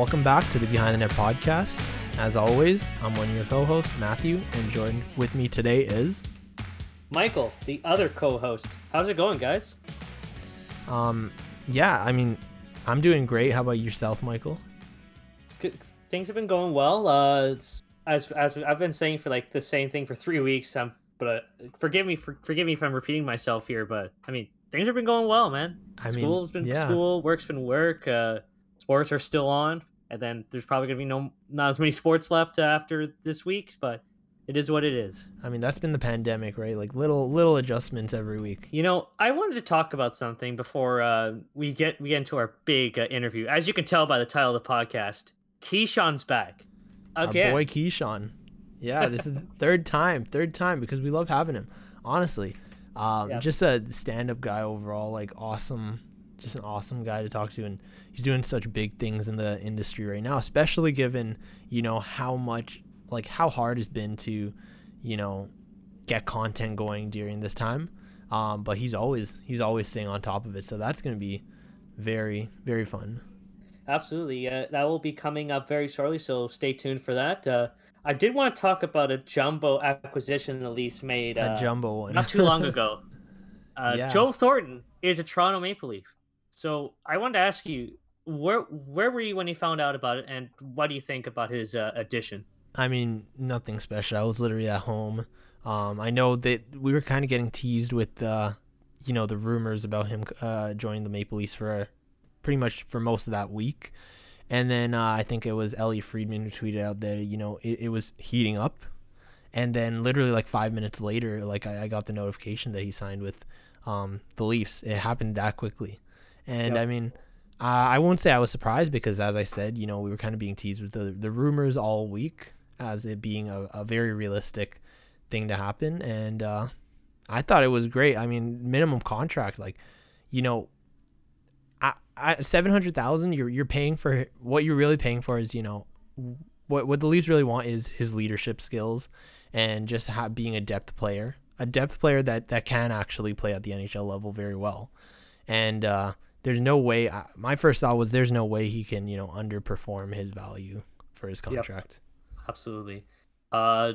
Welcome back to the Behind the Net podcast. As always, I'm one of your co-hosts, Matthew, and joined with me today is Michael, the other co-host. How's it going, guys? Um, yeah, I mean, I'm doing great. How about yourself, Michael? Things have been going well. Uh, as as I've been saying for like the same thing for three weeks. Um, but uh, forgive me for forgive me if I'm repeating myself here. But I mean, things have been going well, man. I School's mean, been yeah. school, work's been work. Uh, sports are still on, and then there's probably gonna be no not as many sports left after this week, but it is what it is. I mean, that's been the pandemic, right? Like little little adjustments every week. You know, I wanted to talk about something before uh, we get we get into our big uh, interview. As you can tell by the title of the podcast, Keyshawn's back again. Our boy Keyshawn. Yeah, this is third time, third time because we love having him. Honestly, um, just a stand-up guy overall, like awesome, just an awesome guy to talk to, and he's doing such big things in the industry right now, especially given you know how much, like how hard it's been to, you know, get content going during this time. Um, but he's always he's always staying on top of it, so that's gonna be very very fun. Absolutely. Uh, that will be coming up very shortly, so stay tuned for that. Uh, I did want to talk about a jumbo acquisition Leafs made. Uh, a jumbo one. not too long ago. Uh, yeah. Joe Thornton is a Toronto Maple Leaf. So I wanted to ask you, where where were you when you found out about it, and what do you think about his uh, addition? I mean, nothing special. I was literally at home. Um, I know that we were kind of getting teased with, uh, you know, the rumors about him uh, joining the Maple Leafs for pretty much for most of that week. And then uh, I think it was Elliotte Friedman who tweeted out that you know it, it was heating up, and then literally like five minutes later, like I, I got the notification that he signed with um, the Leafs. It happened that quickly, and yep. I mean, uh, I won't say I was surprised because as I said, you know, we were kind of being teased with the the rumors all week as it being a, a very realistic thing to happen, and uh, I thought it was great. I mean, minimum contract, like, you know, seven hundred thousand, you're you're paying for what you're really paying for is you know what what the Leafs really want is his leadership skills and just have, being a depth player, a depth player that that can actually play at the NHL level very well, and uh, there's no way. my first thought was there's no way he can you know underperform his value for his contract. Yep. Absolutely. Uh,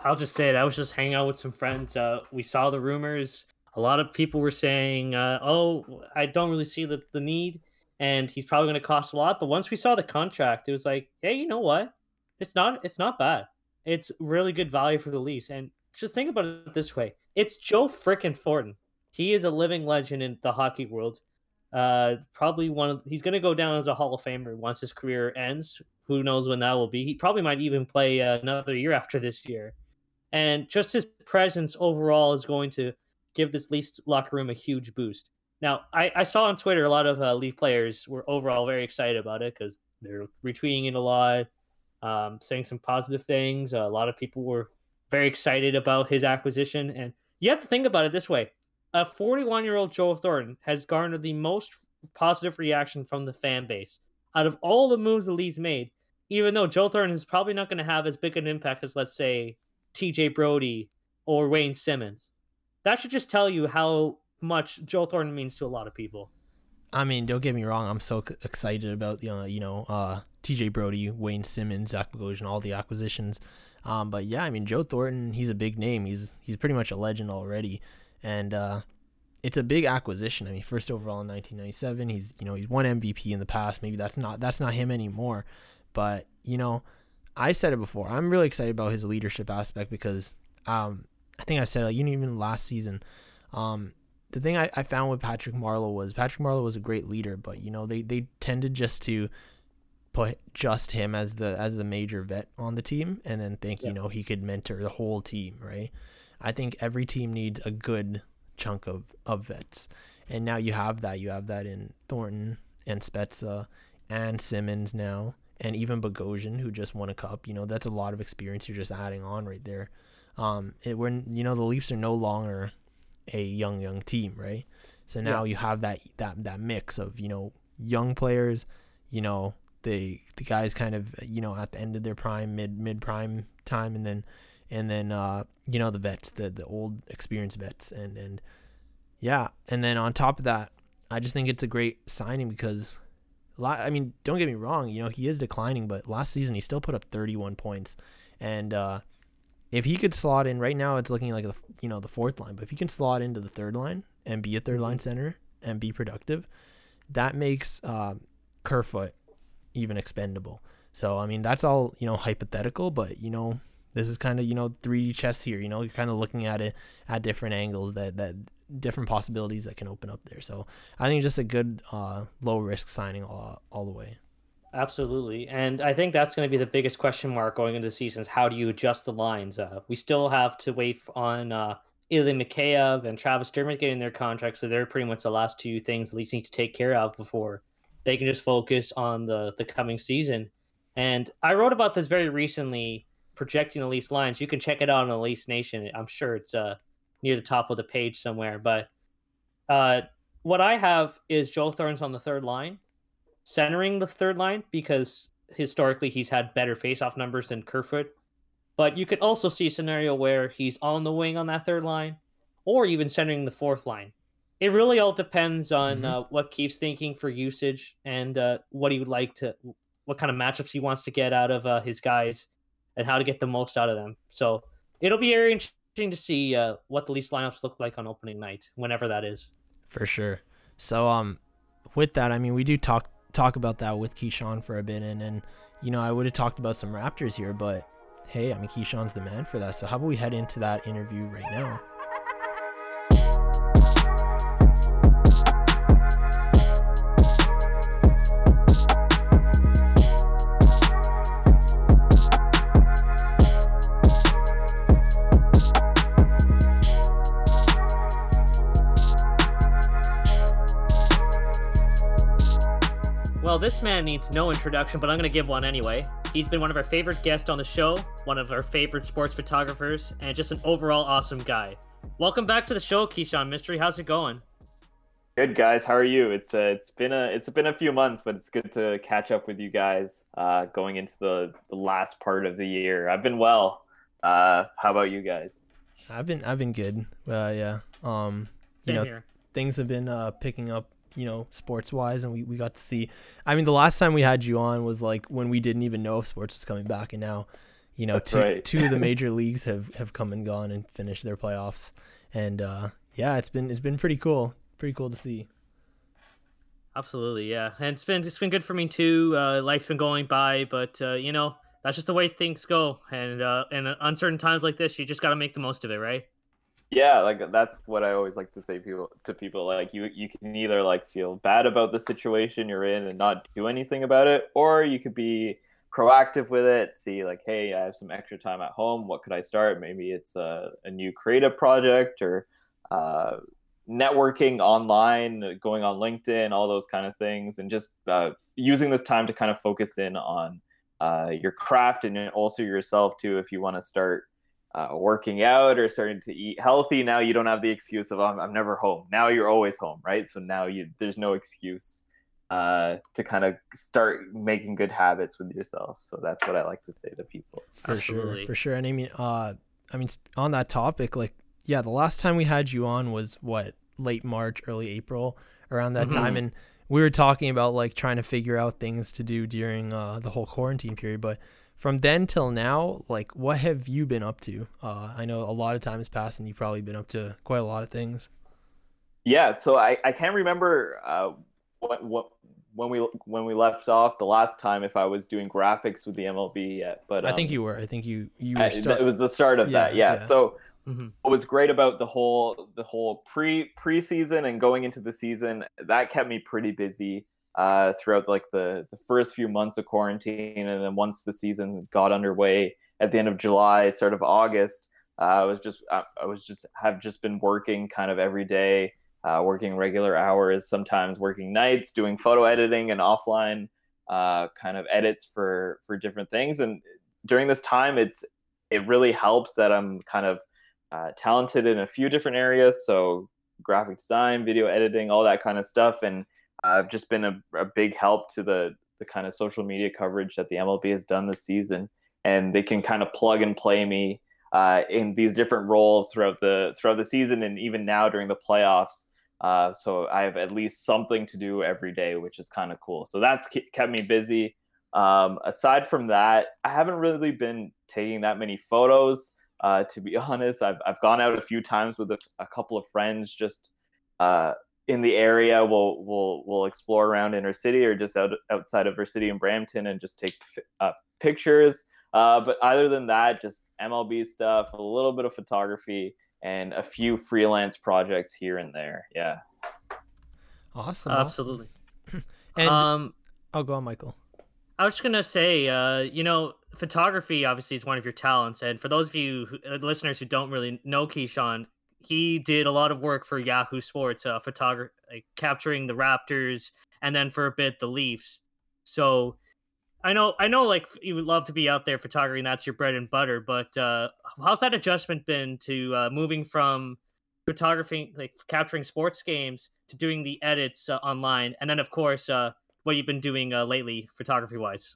I'll just say it. I was just hanging out with some friends. Uh, we saw the rumors a lot of people were saying, uh, "Oh, I don't really see the the need, and he's probably going to cost a lot." But once we saw the contract, it was like, "Hey, you know what? It's not it's not bad. It's really good value for the Leafs." And just think about it this way: it's Joe frickin' Thornton. He is a living legend in the hockey world. Uh, probably one of he's going to go down as a Hall of Famer once his career ends. Who knows when that will be? He probably might even play uh, another year after this year. And just his presence overall is going to give this Leafs locker room a huge boost. Now, I, I saw on Twitter a lot of uh, Leaf players were overall very excited about it because they're retweeting it a lot, um, saying some positive things. Uh, a lot of people were very excited about his acquisition. And you have to think about it this way a 41 year old Joe Thornton has garnered the most positive reaction from the fan base. Out of all the moves the Leafs made, even though Joe Thornton is probably not going to have as big an impact as, let's say, TJ Brodie or Wayne Simmonds, that should just tell you how much Joe Thornton means to a lot of people. I mean, don't get me wrong. I'm so excited about know, you know, uh, T.J. Brodie, Wayne Simmonds, Zach Bogosian, all the acquisitions. Um, but yeah, I mean, Joe Thornton, he's a big name. He's he's pretty much a legend already, and uh, it's a big acquisition. I mean, first overall in 1997, he's you know he's won MVP in the past. Maybe that's not that's not him anymore, but you know, I said it before. I'm really excited about his leadership aspect because um, I think I said it like even last season. Um, the thing I, I found with Patrick Marleau was Patrick Marleau was a great leader, but you know they they tended just to put just him as the as the major vet on the team, and then think yeah. you know he could mentor the whole team, right? I think every team needs a good chunk of of vets, and now you have that. You have that in Thornton and Spezza and Simmonds now, and even Bogosian who just won a cup. You know that's a lot of experience you're just adding on right there. Um, it when you know the Leafs are no longer a young young team, right? So now yeah. you have that that that mix of you know young players, you know the the guys kind of you know at the end of their prime, mid mid prime time, and then and then uh, you know the vets, the the old experienced vets, and and yeah, and then on top of that, I just think it's a great signing because I mean, don't get me wrong, you know, he is declining, but last season he still put up 31 points. And uh, if he could slot in right now, it's looking like the you know the fourth line, but if he can slot into the third line and be a third line mm-hmm. center and be productive, that makes uh, Kerfoot even expendable. So I mean, that's all you know hypothetical, but you know this is kind of you know 3D chess here. You know, you're kind of looking at it at different angles that that different possibilities that can open up there. So I think just a good uh, low risk signing all, all the way. Absolutely, and I think that's going to be the biggest question mark going into the season is how do you adjust the lines? Uh, we still have to wait on uh, Ilya Mikheyev and Travis Dermott getting their contracts, so they're pretty much the last two things the Leafs need to take care of before they can just focus on the the coming season. And I wrote about this very recently projecting the Leafs lines. You can check it out on the Leafs Nation. I'm sure it's uh near the top of the page somewhere. But uh, what I have is Joe Thornton's on the third line, centering the third line because historically he's had better faceoff numbers than Kerfoot. But you could also see a scenario where he's on the wing on that third line, or even centering the fourth line. It really all depends on mm-hmm. uh, what Keefe's thinking for usage and uh, what he would like to, what kind of matchups he wants to get out of uh, his guys and how to get the most out of them. So it'll be very interesting to see uh, what the Leafs lineups look like on opening night, whenever that is. For sure. So um, with that, I mean, we do talk talk about that with Keyshawn for a bit, and and you know, I would have talked about some Raptors here, but hey, I mean, Keyshawn's the man for that. So how about we head into that interview right now? Well, this man needs no introduction, but I'm going to give one anyway. He's been one of our favorite guests on the show, one of our favorite sports photographers, and just an overall awesome guy. Welcome back to the show, Keyshawn Mystery. How's it going? Good guys, how are you? It's uh, it's been a it's been a few months, but it's good to catch up with you guys uh, going into the, the last part of the year. I've been well. Uh, how about you guys? I've been I've been good. Uh, yeah. Um, you Same know, here. things have been uh, picking up you know, sports wise, and we, we got to see. I mean, the last time we had you on was like when we didn't even know if sports was coming back, and now, you know, That's two right. two of the major leagues have have come and gone and finished their playoffs, and uh, yeah, it's been it's been pretty cool, pretty cool to see. Absolutely, yeah, and it's been it's been good for me too. Uh, life's been going by, but uh, you know that's just the way things go, and uh, in uncertain times like this, you just got to make the most of it, right? Yeah like that's what i always like to say people to people like you you can either like feel bad about the situation you're in and not do anything about it or you could be proactive with it see like hey i have some extra time at home what could i start? Maybe it's a, a new creative project or uh, networking online going on linkedin all those kind of things and just uh, using this time to kind of focus in on uh, your craft and also yourself too if you want to start uh, working out or starting to eat healthy, now you don't have the excuse of I'm, I'm never home. Now you're always home, right? So now you there's no excuse uh, to kind of start making good habits with yourself. So that's what I like to say to people. For Absolutely. sure, for sure. And I mean, uh, I mean, on that topic, like, yeah, the last time we had you on was what late March, early April, around that mm-hmm. time, and we were talking about like trying to figure out things to do during uh, the whole quarantine period, but from then till now, like what have you been up to? Uh, I know a lot of time has passed, and you've probably been up to quite a lot of things. Yeah, so I, I can't remember uh, what what when we when we left off the last time if I was doing graphics with the MLB yet, but um, I think um, you were. I think you you were. Start- it was the start of yeah, that. Yeah. yeah. So mm-hmm. what was great about the whole the whole pre preseason and going into the season that kept me pretty busy uh, throughout like the, the first few months of quarantine. And then once the season got underway at the end of July, sort of August, uh, I was just, I, I, was just, have just been working kind of every day, uh, working regular hours, sometimes working nights, doing photo editing and offline uh, kind of edits for, for different things. And during this time, it's, it really helps that I'm kind of uh, talented in a few different areas. So graphic design, video editing, all that kind of stuff. And I've just been a, a big help to the the kind of social media coverage that the MLB has done this season, and they can kind of plug and play me uh, in these different roles throughout the throughout the season, and even now during the playoffs. Uh, so I have at least something to do every day, which is kind of cool. So that's kept me busy. Um, aside from that, I haven't really been taking that many photos. Uh, to be honest, I've, I've gone out a few times with a, a couple of friends just uh, in the area. We'll, we'll, we'll explore around inner city or just out, outside of our city in Brampton and just take uh, pictures. Uh, but other than that, just MLB stuff, a little bit of photography, and a few freelance projects here and there. Yeah. Awesome. Absolutely. Awesome. and um, I'll oh, go on, Michael. I was just gonna say, uh, you know, photography obviously is one of your talents, and for those of you who, uh, listeners who don't really know Keyshawn, he did a lot of work for Yahoo Sports, uh, photography, like capturing the Raptors, and then for a bit the Leafs. So I know, I know, like you would love to be out there photographing. That's your bread and butter. But uh, how's that adjustment been to uh, moving from photography, like capturing sports games, to doing the edits uh, online, and then of course uh, what you've been doing uh, lately, photography wise?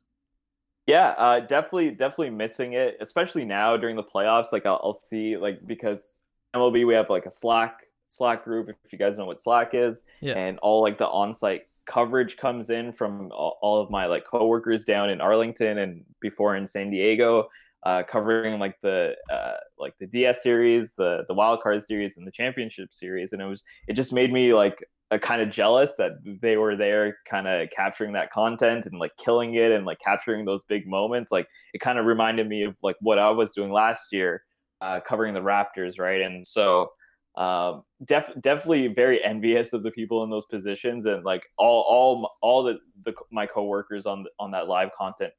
Yeah, uh, definitely, definitely missing it, especially now during the playoffs. Like I'll, I'll see, like because MLB we have like a Slack Slack group. If you guys know what Slack is, yeah. and all like the on-site coverage comes in from all, of my like coworkers down in Arlington and before in San Diego, uh, covering like the uh, like the DS series, the the wild card series, and the championship series, and it was it just made me like a kind of jealous that they were there, kind of capturing that content and like killing it and like capturing those big moments. Like it kind of reminded me of like what I was doing last year, uh, covering the Raptors, right? And so um, def- definitely very envious of the people in those positions and like all all all the, the my coworkers on on that live content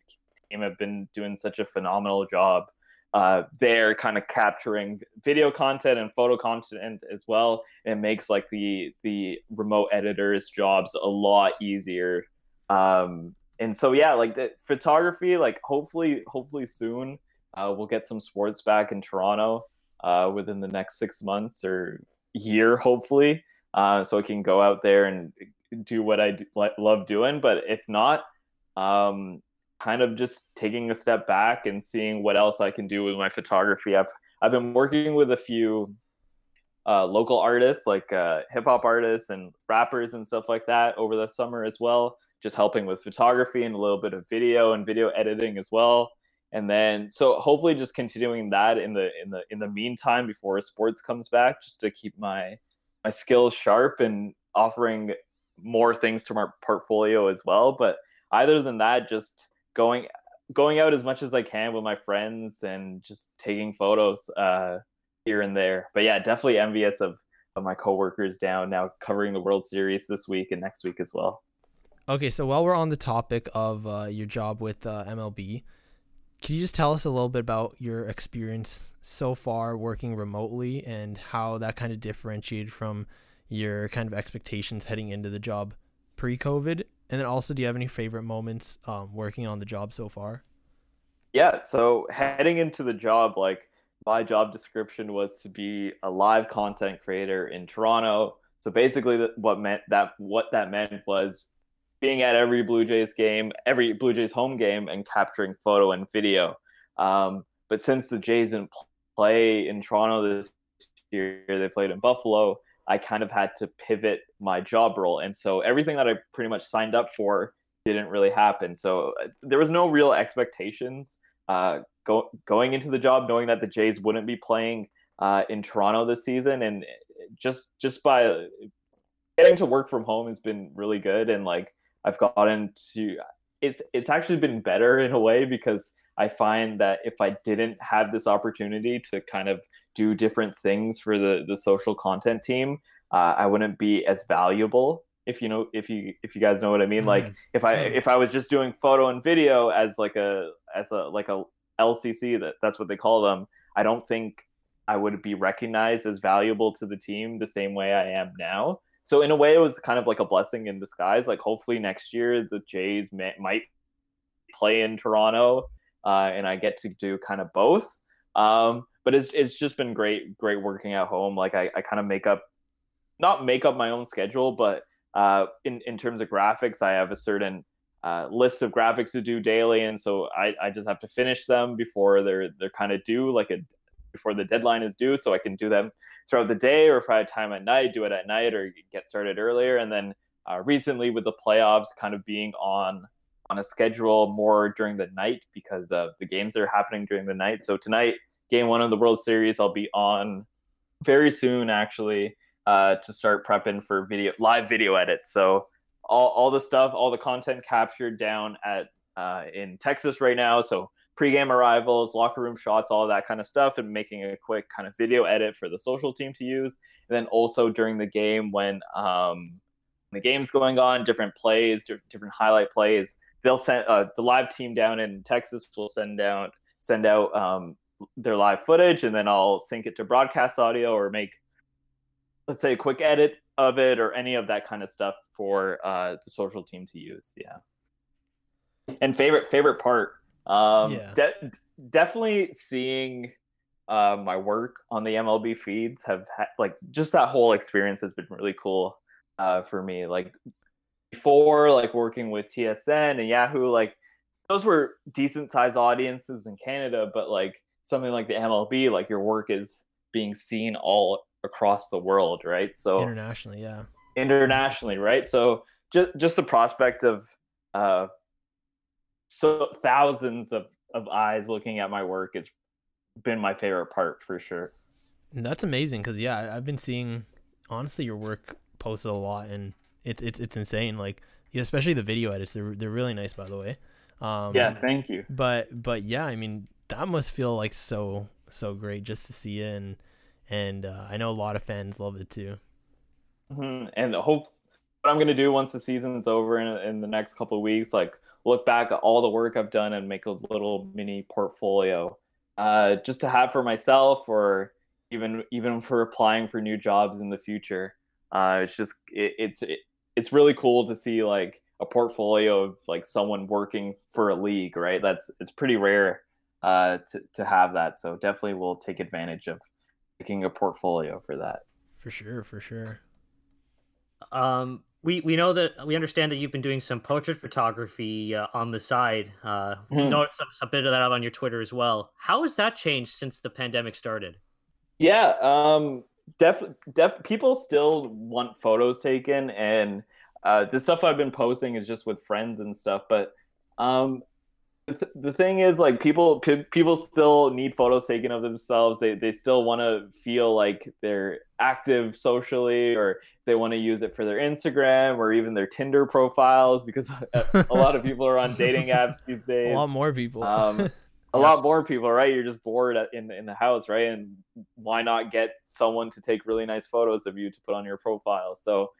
team have been doing such a phenomenal job uh, they're kind of capturing video content and photo content as well it makes like the the remote editors jobs a lot easier um, and so yeah like the photography like hopefully hopefully soon uh, we'll get some sports back in toronto uh, within the next six months or year, hopefully, uh, so I can go out there and do what I do, love doing. But if not, um, kind of just taking a step back and seeing what else I can do with my photography. I've I've been working with a few uh, local artists, like uh, hip hop artists and rappers and stuff like that, over the summer as well. Just helping with photography and a little bit of video and video editing as well and then so hopefully just continuing that in the in the in the meantime before sports comes back just to keep my my skills sharp and offering more things to my portfolio as well. But other than that just going going out as much as i can with my friends and just taking photos uh here and there. But yeah definitely envious of of my coworkers down now covering the world series this week and next week as well. Okay so while we're on the topic of uh, your job with uh, mlb can you just tell us a little bit about your experience so far working remotely and how that kind of differentiated from your kind of expectations heading into the job pre-COVID? And then also, do you have any favorite moments um, working on the job so far? Yeah, so heading into the job, like my job description was to be a live content creator in Toronto. So basically, what meant that what that meant was being at every Blue Jays game, every Blue Jays home game, and capturing photo and video. Um, but since the Jays didn't play in Toronto this year, they played in Buffalo. I kind of had to pivot my job role, and so everything that I pretty much signed up for didn't really happen. So uh, there was no real expectations uh, go, going into the job, knowing that the Jays wouldn't be playing uh, in Toronto this season, and just just by getting to work from home has been really good, and like I've gotten to it's it's actually been better in a way because I find that if I didn't have this opportunity to kind of do different things for the the social content team, uh, I wouldn't be as valuable. If you know, if you if you guys know what I mean, mm-hmm. like if I if I was just doing photo and video as like a as a like a LCC that that's what they call them, I don't think I would be recognized as valuable to the team the same way I am now so in a way, it was kind of like a blessing in disguise. Like hopefully next year the Jays may, might play in Toronto, uh, and I get to do kind of both. Um, but it's it's just been great, great working at home. Like I, I kind of make up, not make up my own schedule, but uh, in in terms of graphics, I have a certain uh, list of graphics to do daily, and so I, I just have to finish them before they're they're kind of due, like a before the deadline is due, so I can do them throughout the day, or if I have time at night, do it at night, or get started earlier. And then uh, recently, with the playoffs kind of being on on a schedule more during the night because uh, the games that are happening during the night. So tonight, game one of the World Series, I'll be on very soon actually uh, to start prepping for video live video edits. So all, all the stuff, all the content captured down at uh, in Texas right now. So pregame arrivals, locker room shots, all that kind of stuff, and making a quick kind of video edit for the social team to use. And then also during the game when um, the game's going on, different plays, different highlight plays they'll send uh, the live team down in Texas will send down send out um, their live footage, and then I'll sync it to broadcast audio or make let's say a quick edit of it or any of that kind of stuff for uh, the social team to use. Yeah. And favorite favorite part, um, yeah. De- definitely seeing uh, my work on the MLB feeds have ha- like just that whole experience has been really cool uh, for me. Like before, like working with TSN and Yahoo, like those were decent sized audiences in Canada, but like something like the MLB, like your work is being seen all across the world, right? So internationally, yeah. Internationally, right? So just just the prospect of uh so thousands of, of eyes looking at my work has been my favorite part for sure. That's amazing because yeah, I've been seeing honestly your work posted a lot and it's it's it's insane. Like especially the video edits, they're they're really nice by the way. Um, yeah, thank you. But but yeah, I mean that must feel like so so great just to see it, and and uh, I know a lot of fans love it too. Mm-hmm. And hope what I'm gonna do once the season's over in in the next couple of weeks, like look back at all the work I've done and make a little mini portfolio, uh, just to have for myself or even even for applying for new jobs in the future. Uh, it's just it, it's it, it's really cool to see like a portfolio of like someone working for a league, right? That's it's pretty rare uh, to to have that. So definitely we'll take advantage of making a portfolio for that. For sure, for sure. Um, we we know that we understand that you've been doing some portrait photography uh, on the side. Uh, mm-hmm. Noticed a, a bit of that on your Twitter as well. How has that changed since the pandemic started? Yeah, um, def, def people still want photos taken and uh, the stuff I've been posting is just with friends and stuff. But um, th- the thing is, like people p- people still need photos taken of themselves. They they still want to feel like they're active socially, or they want to use it for their Instagram or even their Tinder profiles because a, a lot of people are on dating apps these days. A lot more people. Um, a yeah. lot more people, right? You're just bored in in the house, right? And why not get someone to take really nice photos of you to put on your profile? So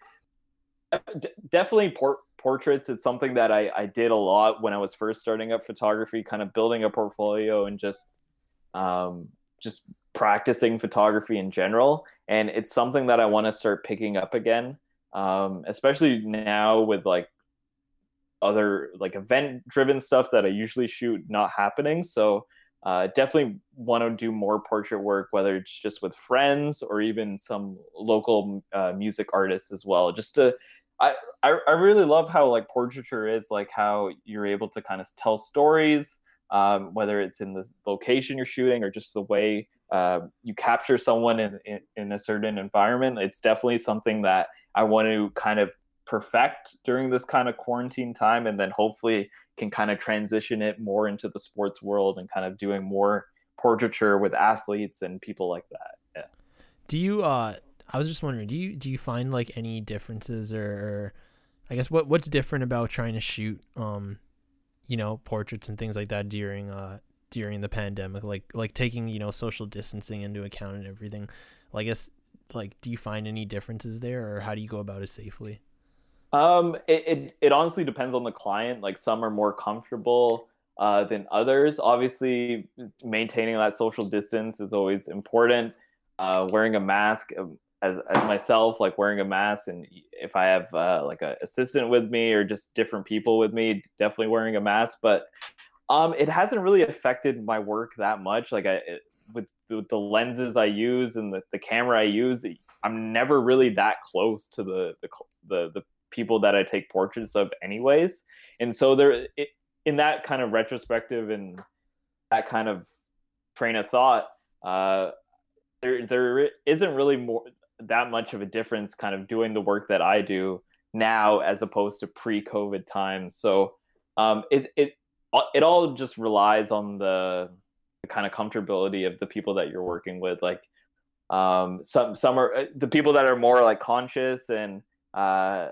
d- definitely port- portraits is something that I, I did a lot when I was first starting up photography, kind of building a portfolio and just um, just practicing photography in general. And it's something that I want to start picking up again, um, especially now with like other like event driven stuff that I usually shoot not happening. So uh, definitely want to do more portrait work, whether it's just with friends or even some local uh, music artists as well, just to I, I, really love how like portraiture is like how you're able to kind of tell stories um, whether it's in the location you're shooting or just the way uh, you capture someone in, in, in, a certain environment. It's definitely something that i want to kind of perfect during this kind of quarantine time and then hopefully can kind of transition it more into the sports world and kind of doing more portraiture with athletes and people like that. Yeah. Do you uh I was just wondering, do you do you find like any differences or, I guess what what's different about trying to shoot um you know portraits and things like that during uh during the pandemic? Like like taking you know social distancing into account and everything. I guess like do you find any differences there or how do you go about it safely? Um it, it, it honestly depends on the client. Like some are more comfortable uh, than others. Obviously maintaining that social distance is always important. Uh, wearing a mask um, as, as myself like wearing a mask and if i have uh, like an assistant with me or just different people with me definitely wearing a mask but um it hasn't really affected my work that much like i it, with, with the lenses i use and the, the camera i use i'm never really that close to the the, the, the people that i take portraits of anyways and so there it, in that kind of retrospective and that kind of train of thought uh, there there isn't really more that much of a difference kind of doing the work that I do now as opposed to pre-COVID times. So um, it it it all just relies on the, the kind of comfortability of the people that you're working with. Like um, some some are uh, the people that are more like conscious and uh,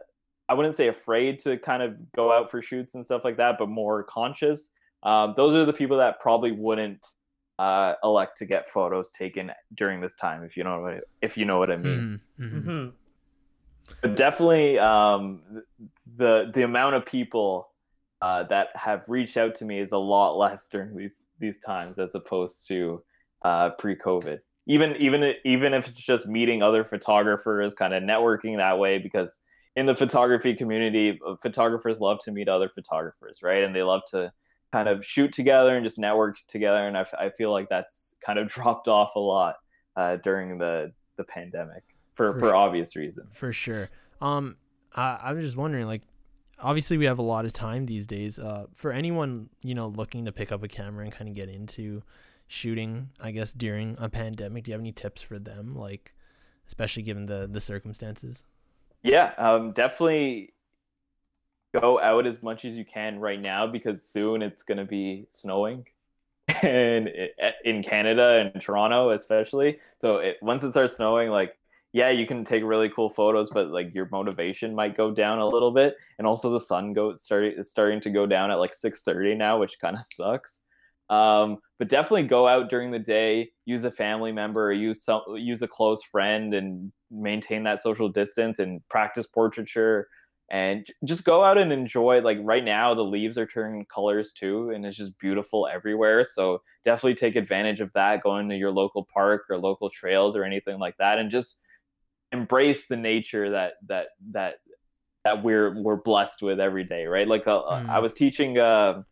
I wouldn't say afraid to kind of go out for shoots and stuff like that, but more conscious. Um, those are the people that probably wouldn't uh, elect to get photos taken during this time, if you know what I, if you know what I mean. Mm-hmm. Mm-hmm. mm-hmm. But definitely, um, the the amount of people uh, that have reached out to me is a lot less during these these times as opposed to uh, pre-COVID. Even even even if it's just meeting other photographers, kind of networking that way, because in the photography community, uh, photographers love to meet other photographers, right? And they love to kind of shoot together and just network together. And I, I feel like that's kind of dropped off a lot uh, during the the pandemic for for, for obvious reasons. For sure. Um, I I was just wondering, like, obviously we have a lot of time these days. Uh, for anyone you know looking to pick up a camera and kind of get into shooting, I guess during a pandemic, do you have any tips for them, like, especially given the the circumstances? Yeah, um, definitely go out as much as you can right now because soon it's going to be snowing and in Canada and Toronto especially. So it, once it starts snowing, like yeah, you can take really cool photos, but like your motivation might go down a little bit. And also the sun go starting is starting to go down at like six thirty now, which kind of sucks. Um, but definitely go out during the day, use a family member, or use some use a close friend, and maintain that social distance and practice portraiture and just go out and enjoy like right now the leaves are turning colors too and it's just beautiful everywhere so definitely take advantage of that going to your local park or local trails or anything like that and just embrace the nature that that that that we're we're blessed with every day right like uh, mm. i was teaching a,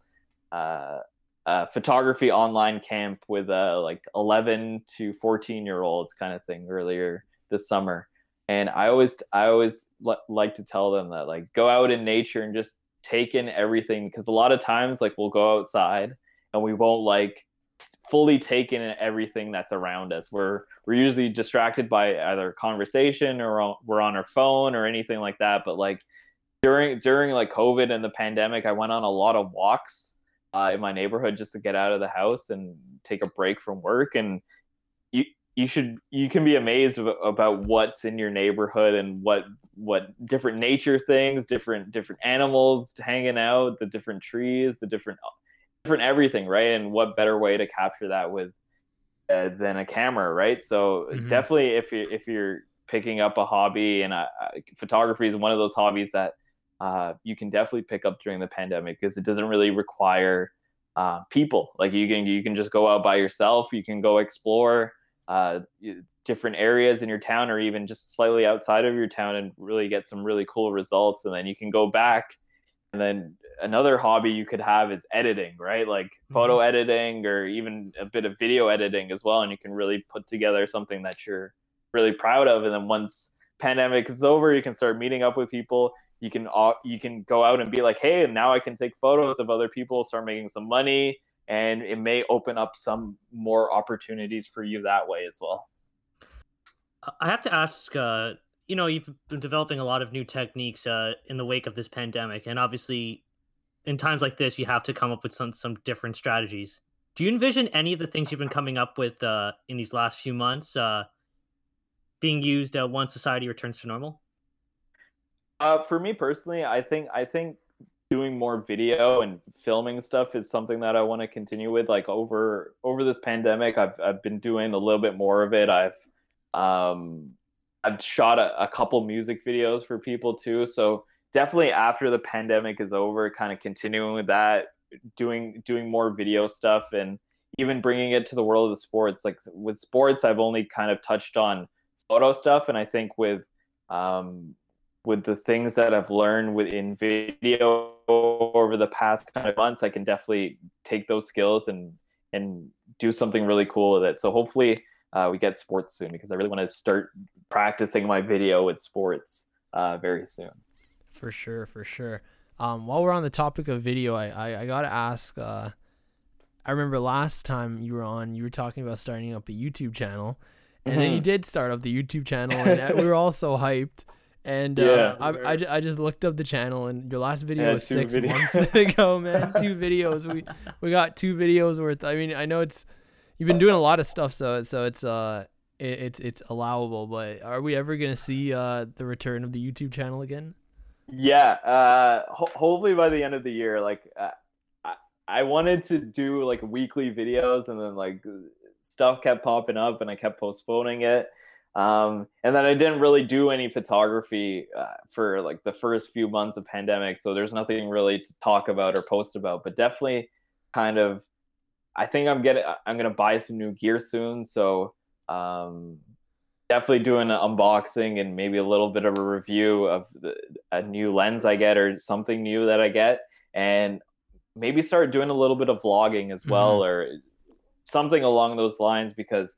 a, a, photography online camp with uh like 11 to 14 year olds kind of thing earlier this summer and i always i always l- like to tell them that like go out in nature and just take in everything because a lot of times like we'll go outside and we won't like fully take in everything that's around us. We're we're usually distracted by either conversation or we're on our phone or anything like that. But like during during like covid and the pandemic i went on a lot of walks uh, in my neighborhood just to get out of the house and take a break from work. And you should you can be amazed about what's in your neighborhood and what what different nature things different different animals hanging out the different trees the different different everything right? And what better way to capture that with uh, than a camera right? So mm-hmm. definitely if you if you're picking up a hobby and uh, photography is one of those hobbies that uh, you can definitely pick up during the pandemic because it doesn't really require uh, people. Like you can you can just go out by yourself you can go explore uh, different areas in your town or even just slightly outside of your town and really get some really cool results. And then you can go back and then another hobby you could have is editing right? Like mm-hmm. photo editing or even a bit of video editing as well. And you can really put together something that you're really proud of. And then once pandemic is over you can start meeting up with people. You can you can go out and be like hey now i can take photos of other people start making some money and it may open up some more opportunities for you that way as well. I have to ask, uh, you know, you've been developing a lot of new techniques uh, in the wake of this pandemic, and obviously, in times like this, you have to come up with some some different strategies. Do you envision any of the things you've been coming up with uh, in these last few months uh, being used uh, once society returns to normal? Uh, for me personally, I think I think doing more video and filming stuff is something that I want to continue with. Like over over this pandemic, I've I've been doing a little bit more of it. I've um I've shot a, a couple music videos for people too. So definitely after the pandemic is over, kind of continuing with that, doing doing more video stuff and even bringing it to the world of the sports. Like with sports, I've only kind of touched on photo stuff, and I think with um, with the things that I've learned within video over the past kind of months, I can definitely take those skills and and do something really cool with it. So hopefully uh, we get sports soon because I really want to start practicing my video with sports uh, very soon. For sure, for sure. Um, while we're on the topic of video, I I, I gotta ask. Uh, I remember last time you were on, you were talking about starting up a YouTube channel, and mm-hmm. then you mm-hmm. did start up the YouTube channel, and we were all so hyped. And uh, yeah, I, I, I, just looked up the channel, and your last video was six videos. months ago, man. two videos. We we got two videos worth. I mean, I know it's you've been doing a lot of stuff, so so it's uh it, it's it's allowable. But are we ever gonna see uh the return of the YouTube channel again? Yeah, uh, ho- hopefully by the end of the year. Like, uh, I I wanted to do like weekly videos, and then like stuff kept popping up, and I kept postponing it. Um, and then I didn't really do any photography uh, for like the first few months of pandemic, so there's nothing really to talk about or post about. But definitely, kind of, I think I'm getting I'm gonna buy some new gear soon, so um, definitely doing an unboxing and maybe a little bit of a review of the, a new lens I get or something new that I get, and maybe start doing a little bit of vlogging as well mm-hmm. or something along those lines because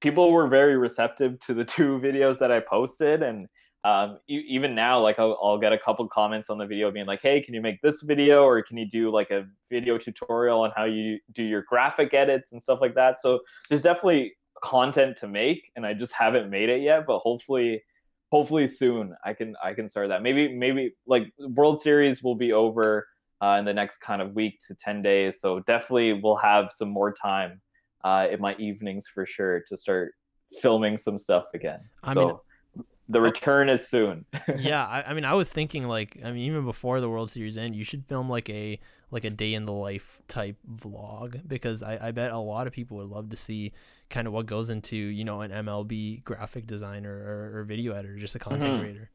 people were very receptive to the two videos that I posted, and um, even now, like I'll, I'll, get a couple comments on the video being like, "Hey, can you make this video, or can you do like a video tutorial on how you do your graphic edits and stuff like that?" So there's definitely content to make, and I just haven't made it yet, but hopefully. Hopefully soon I can I can start that. Maybe maybe like World Series will be over uh, in the next kind of week to 10 days. So definitely we'll have some more time uh, in my evenings for sure to start filming some stuff again. I so mean, the return is soon. yeah, I, I, mean, I was thinking like, I mean, even before the World Series end, you should film like a like a day in the life type vlog because I, I bet a lot of people would love to see kind of what goes into you know an MLB graphic designer or, or video editor, just a content mm-hmm. creator.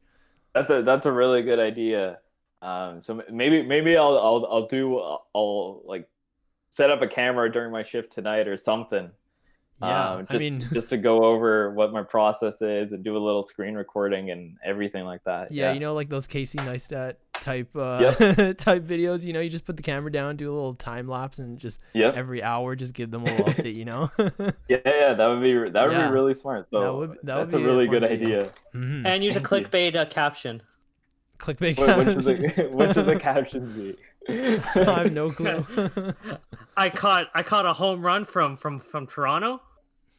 That's a that's a really good idea. Um, so maybe maybe I'll I'll I'll do I'll like set up a camera during my shift tonight or something. Yeah, um, just, I mean, just to go over what my process is and do a little screen recording and everything like that. Yeah, yeah. you know, like those Casey Neistat type uh, yep. type videos. You know, you just put the camera down, do a little time lapse, and just yep. every hour just give them a little update. You know. yeah, yeah, that would be that would yeah. be really smart. So that would, that that's would a really a good video. idea. Mm-hmm. And use a clickbait uh, caption. Clickbait. What, which, the, which should the captions be? I have no clue. I caught I caught a home run from from from Toronto.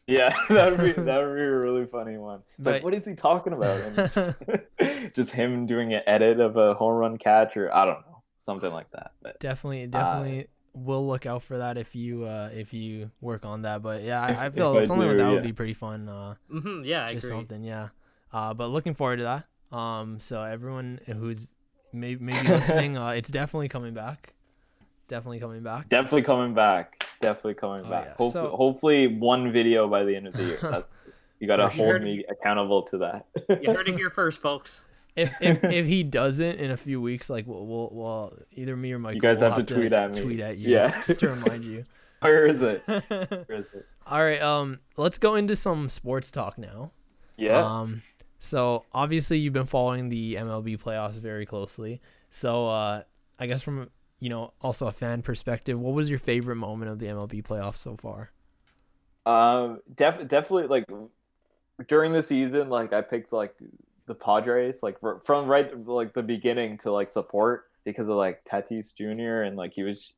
Yeah, that would be that would be a really funny one. It's but, like, what is he talking about? Just, just, him doing an edit of a home run catch, or I don't know, something like that. But definitely, definitely, uh, we'll look out for that if you uh if you work on that. But yeah, I, I feel something I do, like that yeah. would be pretty fun. Uh, mm-hmm, yeah, just agree. something, yeah. Uh, but looking forward to that. Um, so everyone who's maybe maybe listening, uh, it's definitely coming back. It's definitely coming back. Definitely coming back. Definitely coming oh, back. Yeah. Hopefully, so, hopefully, one video by the end of the year. That's you got to hold me accountable to that. you heard it here first, folks. If, if if he doesn't in a few weeks, like we'll we'll, we'll either me or Mike. You guys have, have, to tweet at me. Tweet at you. Yeah. Just to remind you. Where is it? Where is it? All right. Um. Let's go into some sports talk now. Yeah. Um. So obviously you've been following the MLB playoffs very closely. So uh, I guess from you know also a fan perspective, what was your favorite moment of the MLB playoffs so far? Um, def- definitely like during the season, like I picked like the Padres, like from right like the beginning to like support because of like Tatis Jr. and like he was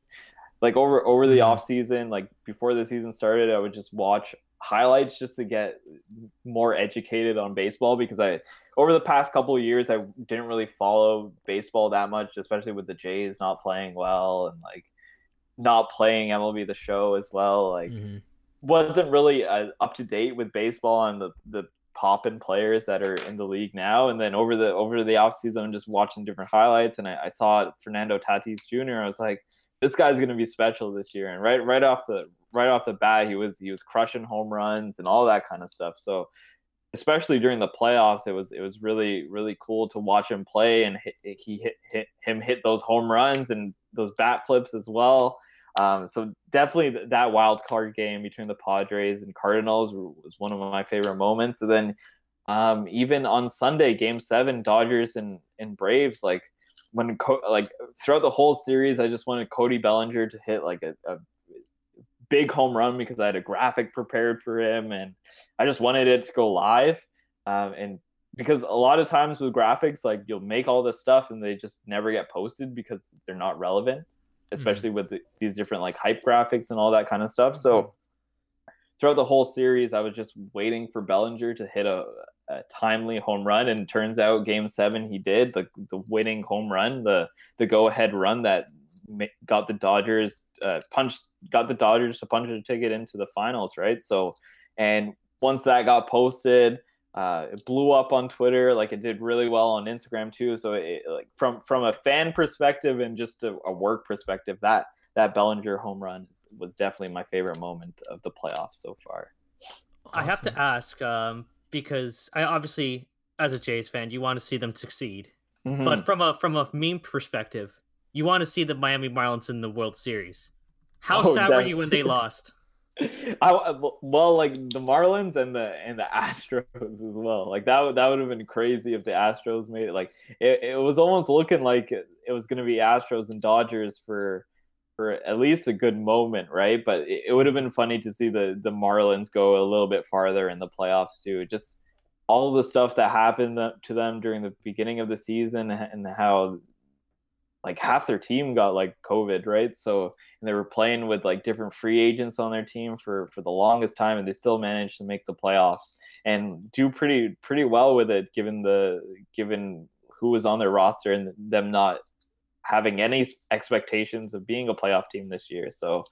like over over the mm-hmm. off season, like before the season started, I would just watch highlights just to get more educated on baseball because I over the past couple of years I didn't really follow baseball that much, especially with the Jays not playing well and like not playing MLB the show as well. Like mm-hmm. wasn't really uh, up to date with baseball and the the pop in players that are in the league now. And then over the over the offseason, I'm just watching different highlights and I, I saw Fernando Tatis Jr. I was like, this guy's gonna be special this year. And right right off the right off the bat, he was he was crushing home runs and all that kind of stuff. So especially during the playoffs, it was it was really really cool to watch him play and hit, he hit, hit him hit those home runs and those bat flips as well. Um, so definitely that wild card game between the Padres and Cardinals was one of my favorite moments. And then um, even on Sunday, Game Seven, Dodgers and and Braves, like when like throughout the whole series, I just wanted Cody Bellinger to hit like a, a big home run because I had a graphic prepared for him and I just wanted it to go live. Um, and because a lot of times with graphics, like you'll make all this stuff and they just never get posted because they're not relevant. especially mm-hmm. with the, these different like hype graphics and all that kind of stuff. So mm-hmm. throughout the whole series, I was just waiting for Bellinger to hit a, a timely home run, and turns out Game Seven he did the the winning home run, the the go ahead run that got the Dodgers uh, punch got the Dodgers to punch a ticket into the finals, right? So, and once that got posted, uh, it blew up on Twitter. Like it did really well on Instagram too. So, it, like from from a fan perspective and just a, a work perspective, that that Bellinger home run was definitely my favorite moment of the playoffs so far. Awesome. I have to ask um, because I obviously, as a Jays fan, you want to see them succeed. Mm-hmm. But from a from a meme perspective, you want to see the Miami Marlins in the World Series. How oh, sad were you when they lost? I well, like the Marlins and the and the Astros as well. Like that would that would have been crazy if the Astros made it. Like it, it was almost looking like it, it was going to be Astros and Dodgers for for at least a good moment, right? But it, it would have been funny to see the the Marlins go a little bit farther in the playoffs too. Just all the stuff that happened to them during the beginning of the season and how like half their team got like COVID, right? So and they were playing with like different free agents on their team for for the longest time, and they still managed to make the playoffs and do pretty pretty well with it, given the given who was on their roster and them not having any expectations of being a playoff team this year. So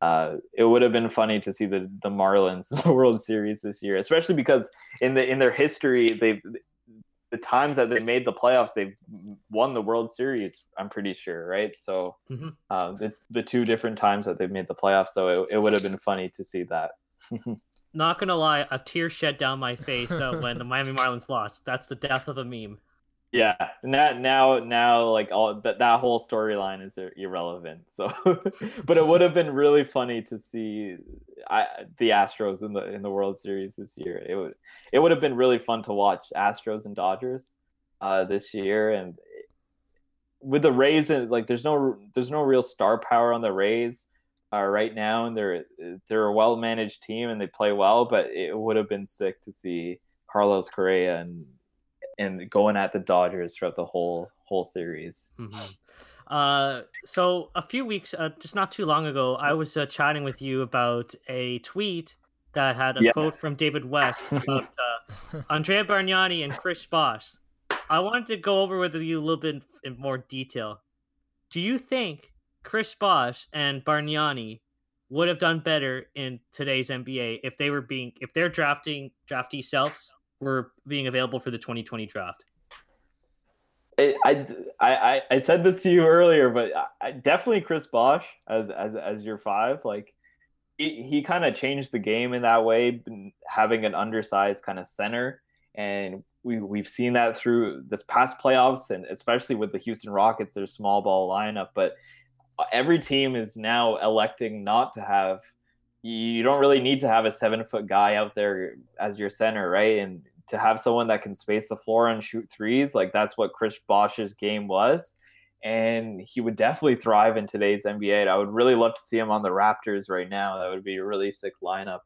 uh, it would have been funny to see the the Marlins in the World Series this year, especially because in the in their history they've the times that they made the playoffs, they've won the World Series. I'm pretty sure, right? So mm-hmm. uh, the the two different times that they've made the playoffs, so it, it would have been funny to see that. Not gonna lie, a tear shed down my face uh, when the Miami Marlins lost. That's the death of a meme. Yeah, now now now like all that that whole storyline is irrelevant. So, but it would have been really funny to see I, the Astros in the in the World Series this year. It would it would have been really fun to watch Astros and Dodgers uh, this year, and with the Rays and like there's no there's no real star power on the Rays uh, right now, and they're they're a well managed team and they play well, but it would have been sick to see Carlos Correa and and going at the Dodgers throughout the whole whole series. Mm-hmm. Uh, so a few weeks, uh, just not too long ago, I was uh, chatting with you about a tweet that had a yes. quote from David West about uh, Andrea Bargnani and Chris Bosh. I wanted to go over with you a little bit in more detail. Do you think Chris Bosh and Bargnani would have done better in today's NBA if they were being if they're drafting drafty selves were being available for the 2020 draft? I, I, I said this to you earlier, but I, definitely Chris Bosh as as as your five. Like he, he kind of changed the game in that way, having an undersized kind of center, and we we've seen that through this past playoffs, and especially with the Houston Rockets, their small ball lineup. But every team is now electing not to have you don't really need to have a seven foot guy out there as your center, right? And to have someone that can space the floor and shoot threes, like that's what Chris Bosh's game was. And he would definitely thrive in today's NBA. I would really love to see him on the Raptors right now. That would be a really sick lineup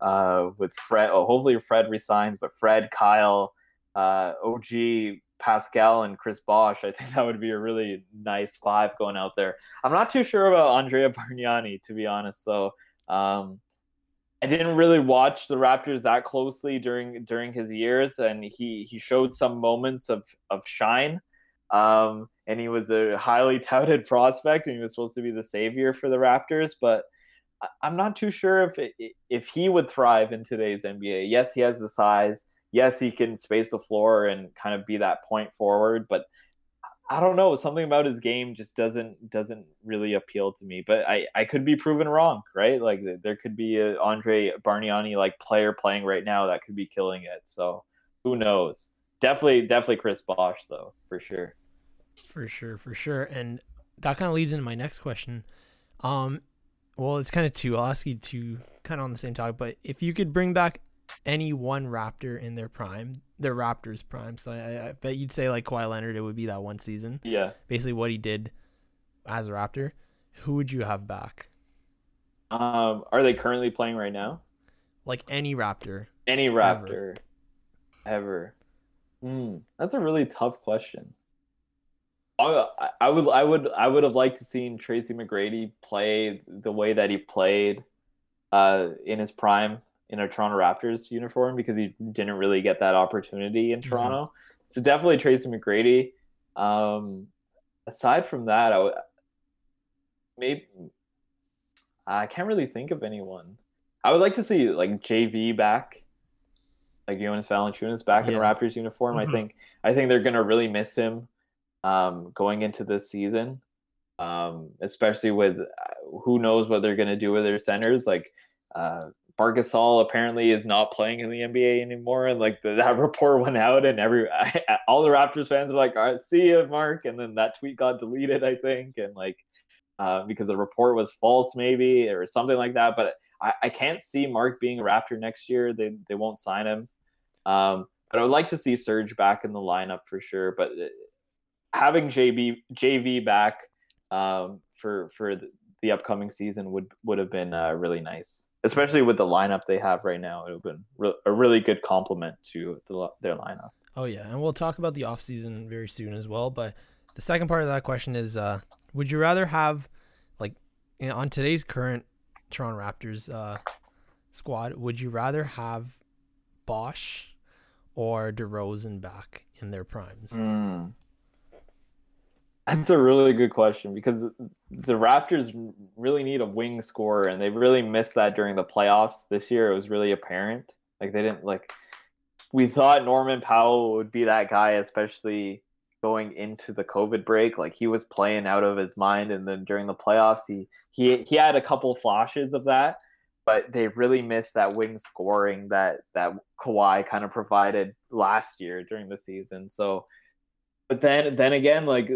uh, with Fred. Oh, hopefully Fred resigns, but Fred, Kyle, uh, OG, Pascal, and Chris Bosh. I think that would be a really nice five going out there. I'm not too sure about Andrea Bargnani, to be honest, though. Um, I didn't really watch the Raptors that closely during during his years, and he he showed some moments of of shine. Um, and he was a highly touted prospect, and he was supposed to be the savior for the Raptors. But I'm not too sure if if he would thrive in today's NBA. Yes, he has the size. Yes, he can space the floor and kind of be that point forward. But I don't know. Something about his game just doesn't doesn't really appeal to me. But I I could be proven wrong, right? Like there could be a Andre Bargnani like player playing right now that could be killing it. So who knows? Definitely definitely Chris Bosh though for sure. For sure, for sure. And that kind of leads into my next question. Um, well, it's kind of two. I'll ask you two kind of on the same topic. But if you could bring back any one Raptor in their prime, their Raptors prime. So I, I, bet you'd say like Kawhi Leonard, it would be that one season. Yeah. Basically, what he did as a Raptor. Who would you have back? Um, are they currently playing right now? Like any Raptor. Any Raptor, ever. ever. Mm, that's a really tough question. I, I would I would I would have liked to seen Tracy McGrady play the way that he played uh, in his prime in a Toronto Raptors uniform because he didn't really get that opportunity in mm-hmm. Toronto. Mm-hmm. So definitely Tracy McGrady. Um, aside from that, I would maybe I can't really think of anyone. I would like to see like JV back, like Jonas Valanciunas back yeah. in a Raptors uniform. Mm-hmm. I think I think they're gonna really miss him um, going into this season, um, especially with uh, who knows what they're gonna do with their centers. Like uh, Marc Gasol apparently is not playing in the NBA anymore, and like the, that report went out, and every all the Raptors fans were like, "All right, see you, Mark," and then that tweet got deleted, I think, and like uh, because the report was false, maybe or something like that. But I, I can't see Mark being a Raptor next year. They they won't sign him. Um, but I would like to see Serge back in the lineup for sure. But uh, having JB JV back um, for for the, the, upcoming season would would have been uh, really nice, especially with the lineup they have right now. It would have been re- a really good complement to the, their lineup. Oh yeah, and we'll talk about the offseason very soon as well. But the second part of that question is, uh, would you rather have, like, you know, on today's current Toronto Raptors uh, squad, would you rather have Bosh or DeRozan back in their primes? Mm. That's a really good question because the Raptors really need a wing scorer, and they really missed that during the playoffs this year. It was really apparent. Like they didn't like. We thought Norman Powell would be that guy, especially going into the COVID break. Like he was playing out of his mind, and then during the playoffs, he he he had a couple flashes of that, but they really missed that wing scoring that that Kawhi kind of provided last year during the season. So, but then then again, like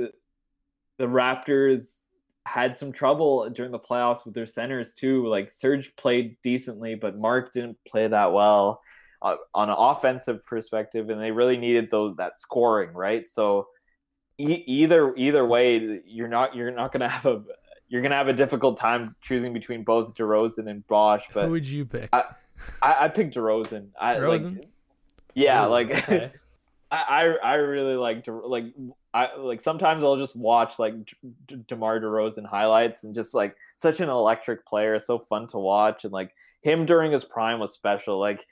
the Raptors had some trouble during the playoffs with their centers too. Like Serge played decently, but Mark didn't play that well. Uh, on an offensive perspective, and they really needed those that scoring, right? So e- either either way, you're not you're not gonna have a you're gonna have a difficult time choosing between both DeRozan and Bosh. But who would you pick? I I, I picked DeRozan. I DeRozan? like yeah, Ooh, like okay. I I really like like I like sometimes I'll just watch like DeMar DeRozan highlights and just like such an electric player, so fun to watch and like him during his prime was special. Like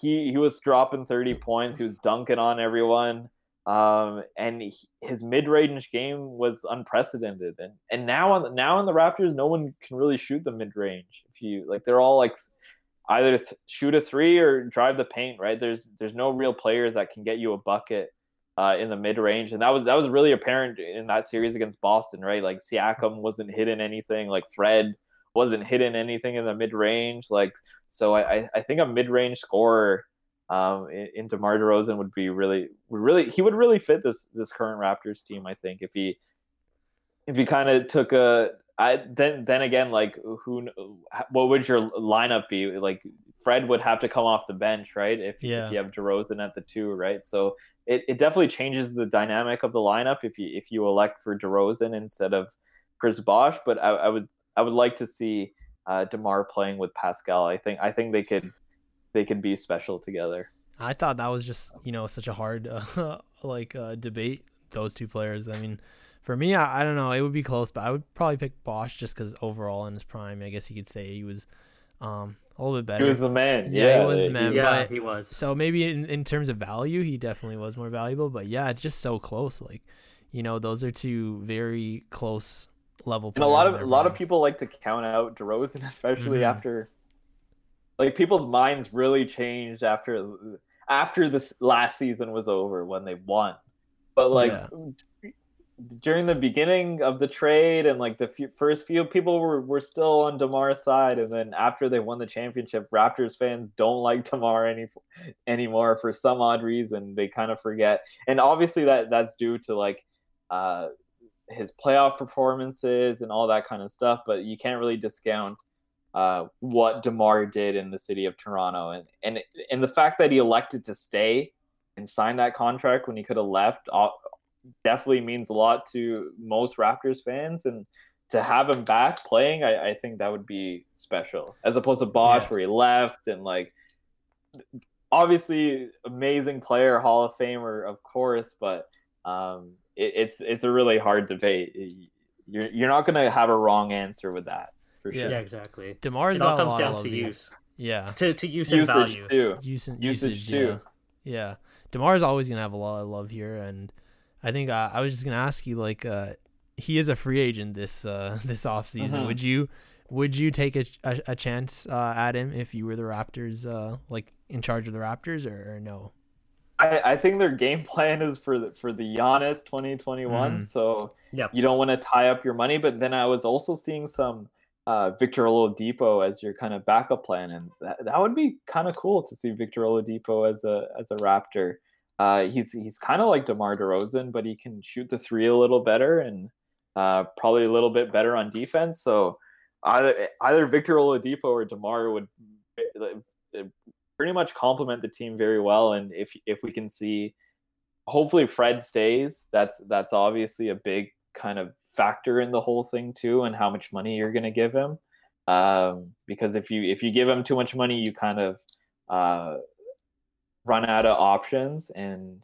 he he was dropping 30 points, he was dunking on everyone. Um, and he, his mid-range game was unprecedented, and and now on now on the Raptors, no one can really shoot the mid-range. If you like, they're all like either th- shoot a three or drive the paint. Right? There's there's no real players that can get you a bucket uh, in the mid-range, and that was that was really apparent in that series against Boston. Right? Like Siakam wasn't hitting anything. Like Fred wasn't hitting anything in the mid-range. Like so, I I think a mid-range scorer um, in DeMar DeRozan would be really, really, he would really fit this this current Raptors team. I think if he if he kind of took a, I then then again like who, what would your lineup be? Like Fred would have to come off the bench, right? If, yeah. if you have DeRozan at the two, right? So it, it definitely changes the dynamic of the lineup if you if you elect for DeRozan instead of Chris Bosh. But I, I would I would like to see uh, Demar playing with Pascal. I think I think they could they could be special together. I thought that was just you know such a hard uh, like uh, debate those two players. I mean, for me, I, I don't know. It would be close, but I would probably pick Bosh just because overall in his prime, I guess you could say he was um, a little bit better. He was the man. Yeah, yeah he was the man. Yeah, he was. So maybe in, in terms of value, he definitely was more valuable. But yeah, it's just so close. Like, you know, those are two very close level. And a lot of a lot of people like to count out DeRozan, especially mm-hmm. after like people's minds really changed after after this last season was over when they won but like yeah. During the beginning of the trade and like the first few people were, were still on demar's side and then after they won the championship raptors fans don't like demar any anymore for some odd reason. They kind of forget. And obviously that that's due to like uh his playoff performances and all that kind of stuff but you can't really discount uh, what Demar did in the city of Toronto, and and and the fact that he elected to stay and sign that contract when he could have left definitely means a lot to most Raptors fans, and to have him back playing, I, I think that would be special, as opposed to Bosh yeah. where he left and like obviously amazing player, Hall of Famer, of course, but um, it, it's it's a really hard debate. You're you're not gonna have a wrong answer with that for yeah. sure. Yeah, exactly. Demar's it all comes down to use. Yeah. To to use usage and value. Too. Use and, usage, usage too. Yeah. yeah. Demar's always gonna have a lot of love here, and I think uh, I was just gonna ask you like uh, he is a free agent this uh, this off season. Mm-hmm. Would you would you take a, a, a chance uh, at him if you were the Raptors, uh, like in charge of the Raptors, or, or no? I, I think their game plan is for the, for the Giannis 2021. Mm. So yep. you don't want to tie up your money. But then I was also seeing some uh, Victor Oladipo as your kind of backup plan, and that, that would be kind of cool to see Victor Oladipo as a as a Raptor. Uh, he's he's kind of like DeMar DeRozan, but he can shoot the three a little better and uh, probably a little bit better on defense. So either either Victor Oladipo or DeMar would pretty much complement the team very well. And if if we can see, hopefully Fred stays. That's that's obviously a big kind of factor in the whole thing too, and how much money you're going to give him. Um, because if you if you give him too much money, you kind of uh, run out of options, and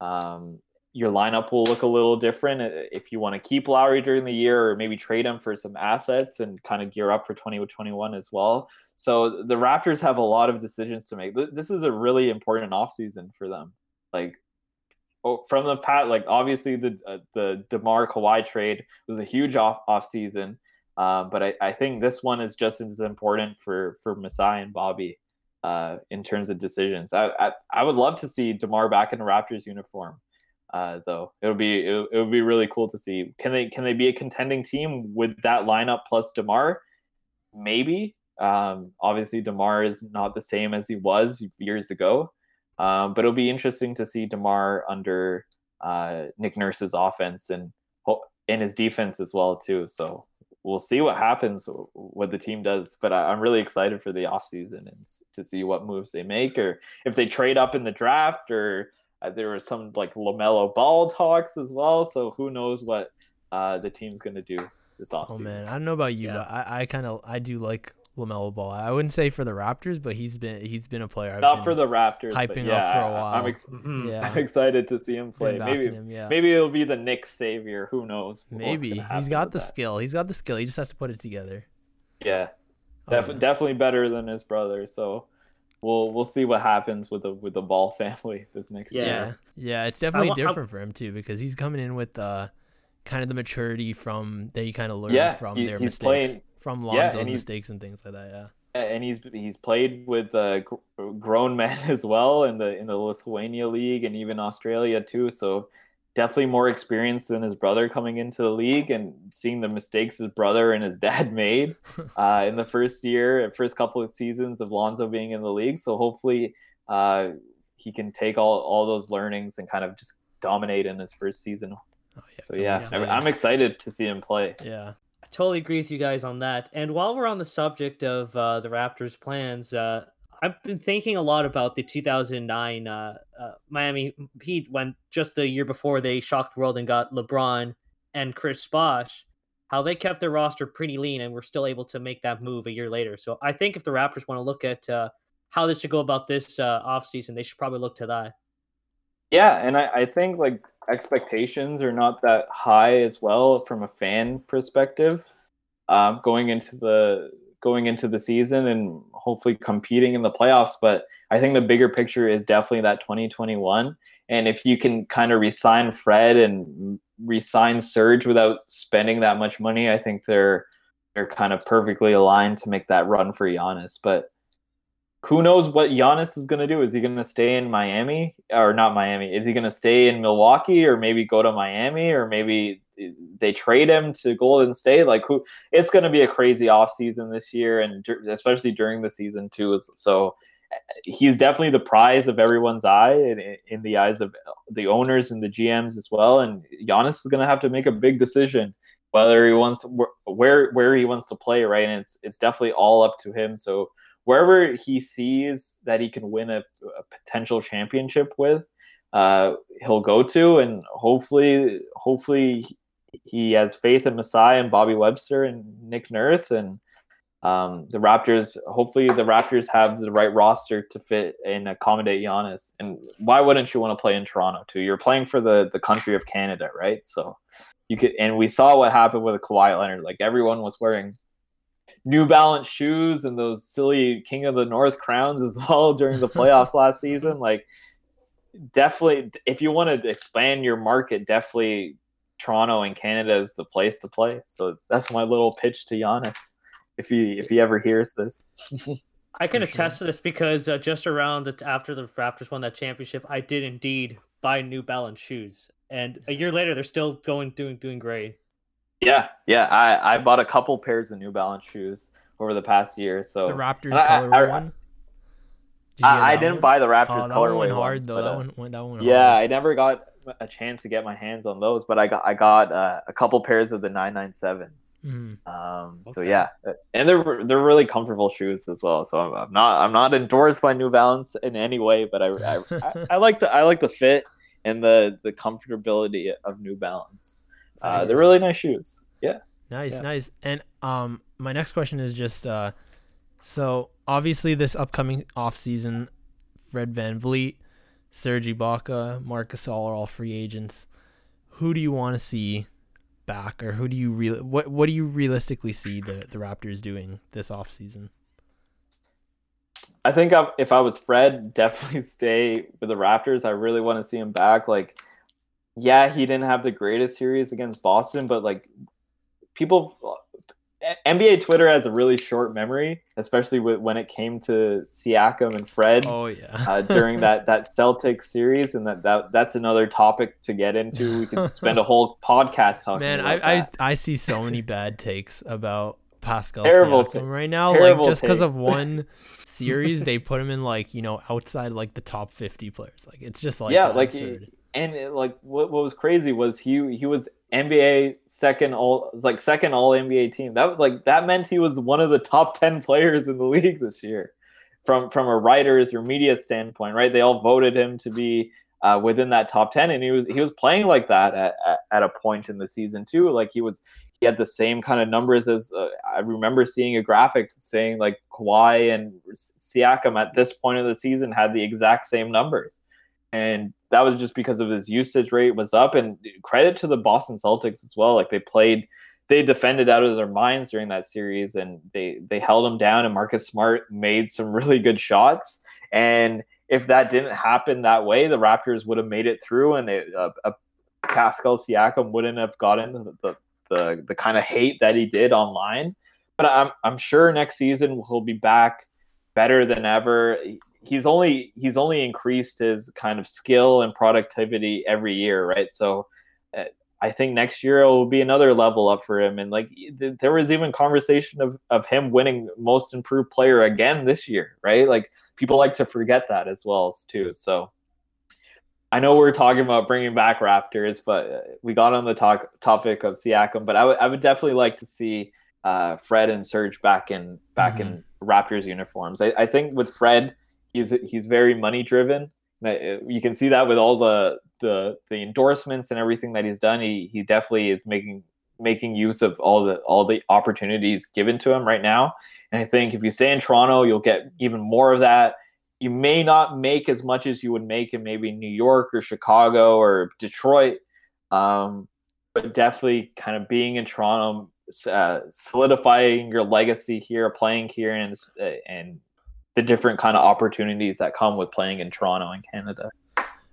um, your lineup will look a little different uh, if you want to keep Lowry during the year or maybe trade him for some assets and kind of gear up for 2021 as well. So the Raptors have a lot of decisions to make. This is a really important offseason for them. Like from the pat, like obviously the uh, the DeMar Kawhi trade was a huge off off season, um, but I, I think this one is just as important for for Masai and Bobby uh, in terms of decisions. I, I I would love to see DeMar back in a Raptors uniform uh, though. It would be it, it would be really cool to see. Can they can they be a contending team with that lineup plus Demar? Maybe. Um, obviously, Demar is not the same as he was years ago, um, but it'll be interesting to see Demar under uh, Nick Nurse's offense and in his defense as well too. So we'll see what happens, what the team does. But I, am really excited for the offseason and to see what moves they make, or if they trade up in the draft, or uh, there was some like LaMelo Ball talks as well. So who knows what uh, the team's going to do this offseason. Oh man, I don't know about you, yeah. but I, I kind of I do like LaMelo Ball. I wouldn't say for the Raptors, but he's been he's been a player. I've Not for the Raptors, hyping yeah, up for a while. I'm, ex- mm-hmm. yeah. I'm excited to see him play. Maybe him, yeah. maybe it'll be the Knicks savior. Who knows? Maybe he's got the that. skill. He's got the skill. He just has to put it together. Yeah, Def- oh, definitely better than his brother. So we'll we'll see what happens with the with the Ball family this next yeah. year. Yeah, it's definitely I, different I, for him too because he's coming in with uh kind of the maturity from that he kind of learned yeah, from he, their mistakes, playing, from Lonzo's yeah, mistakes and things like that. Yeah. And he's he's played with uh, grown men as well in the in the Lithuania league and even Australia too. So definitely more experience than his brother coming into the league and seeing the mistakes his brother and his dad made uh, in the first year, first couple of seasons of Lonzo being in the league. So hopefully uh, he can take all, all those learnings and kind of just dominate in his first season. Oh, yeah. So yeah, yeah, I'm excited to see him play. Yeah. Totally agree with you guys on that. And while we're on the subject of uh, the Raptors' plans, uh, I've been thinking a lot about the 2009 uh, uh, Miami Heat when just the year before they shocked the world and got LeBron and Chris Bosh, how they kept their roster pretty lean and were still able to make that move a year later. So I think if the Raptors want to look at uh, how they should go about this uh, offseason, they should probably look to that. Yeah, and I, I think like expectations are not that high as well from a fan perspective. Um, going into the going into the season and hopefully competing in the playoffs. But I think the bigger picture is definitely that 2021. And if you can kind of resign Fred and resign Serge without spending that much money, I think they're they're kind of perfectly aligned to make that run for Giannis. But who knows what Giannis is going to do? Is he going to stay in Miami or not Miami? Is he going to stay in Milwaukee or maybe go to Miami or maybe eh, they trade him to Golden State. Like who, it's going to be a crazy offseason this year, and especially during the season too. So eh, he's definitely the prize of everyone's eye in, eh, in the eyes of the owners and the GMs as well. And Giannis is going to have to make a big decision whether he wants where where he wants to play, right? And it's it's definitely all up to him. So wherever he sees that he can win a, a potential championship with, uh, he'll go to, and hopefully, hopefully he has faith in Masai and Bobby Webster and Nick Nurse, and um, the Raptors, hopefully, the Raptors have the right roster to fit and accommodate Giannis. And why wouldn't you want to play in Toronto too? You're playing for the the country of Canada, right? So you could, and we saw what happened with a Kawhi Leonard. Like everyone was wearing New Balance shoes and those silly King of the North crowns as well during the playoffs last season. Like, definitely, if you want to expand your market, definitely Toronto and Canada is the place to play. So that's my little pitch to Giannis if he if he ever hears this. I can attest to this because uh, just around the, after the Raptors won that championship, I did indeed buy New Balance shoes, and a year later they're still going doing doing great. Yeah, yeah. I I bought a couple pairs of New Balance shoes over the past year. So the Raptors colorway one. Did I, I didn't one? buy the Raptors oh, that colorway one. Hard one, though. But, that uh, one went. That one. Yeah, hard. I never got a chance to get my hands on those, but I got I got uh, a couple pairs of the 997s. Mm-hmm. Um, okay. So yeah, and they're they're really comfortable shoes as well. So I'm, I'm, not I'm not endorsed by New Balance in any way, but I I, I, I like the I like the fit and the the comfortability of New Balance. Uh, they're really nice shoes. Yeah. Nice, yeah. nice. And um, my next question is just uh, so obviously this upcoming off season, Fred VanVleet Serge Ibaka, Marc All are all free agents. Who do you want to see back, or who do you real what what do you realistically see the the Raptors doing this off season? I think if I was Fred, definitely stay with the Raptors. I really want to see him back. Like, yeah, he didn't have the greatest series against Boston, but like people NBA Twitter has a really short memory, especially with, when it came to Siakam and Fred. Oh yeah, uh, during that that Celtic series, and that, that that's another topic to get into. We could spend a whole podcast talking. Man, I, I I see so many bad takes about Pascal Terrible Siakam t- right now. Terrible like just because of one series, they put him in like you know outside like the top fifty players. Like it's just like yeah, like. Absurd. And it, like what, what was crazy was he he was NBA second all like second all NBA team. That like that meant he was one of the top 10 players in the league this year. From from a writers or media standpoint, right? They all voted him to be uh, within that top 10 and he was he was playing like that at, at, at, a point in the season too. Like he was he had the same kind of numbers as uh, I remember seeing a graphic saying like Kawhi and Siakam at this point of the season had the exact same numbers and that was just because of his usage rate was up. And credit to the Boston Celtics as well. Like they played, they defended out of their minds during that series, and they they held him down. And Marcus Smart made some really good shots. And if that didn't happen that way, the Raptors would have made it through, and it, uh, a Pascal Siakam wouldn't have gotten the, the the, the kind of hate that he did online. But I'm I'm sure next season he'll be back better than ever he's only he's only increased his kind of skill and productivity every year, right? So uh, I think next year it will be another level up for him. And like th- there was even conversation of of him winning most improved player again this year, right? Like people like to forget that as well as too. So I know we're talking about bringing back Raptors, but uh, we got on the talk topic of Siakam. But I would I would definitely like to see uh, Fred and Serge back in back mm-hmm. in Raptors uniforms. I, I think with Fred he's he's very money driven. You can see that with all the the the endorsements and everything that he's done. He he definitely is making making use of all the all the opportunities given to him right now. And I think if you stay in Toronto, you'll get even more of that. You may not make as much as you would make in maybe New York or Chicago or Detroit, um, but definitely kind of being in Toronto, uh, solidifying your legacy here, playing here, and and the different kind of opportunities that come with playing in Toronto and Canada.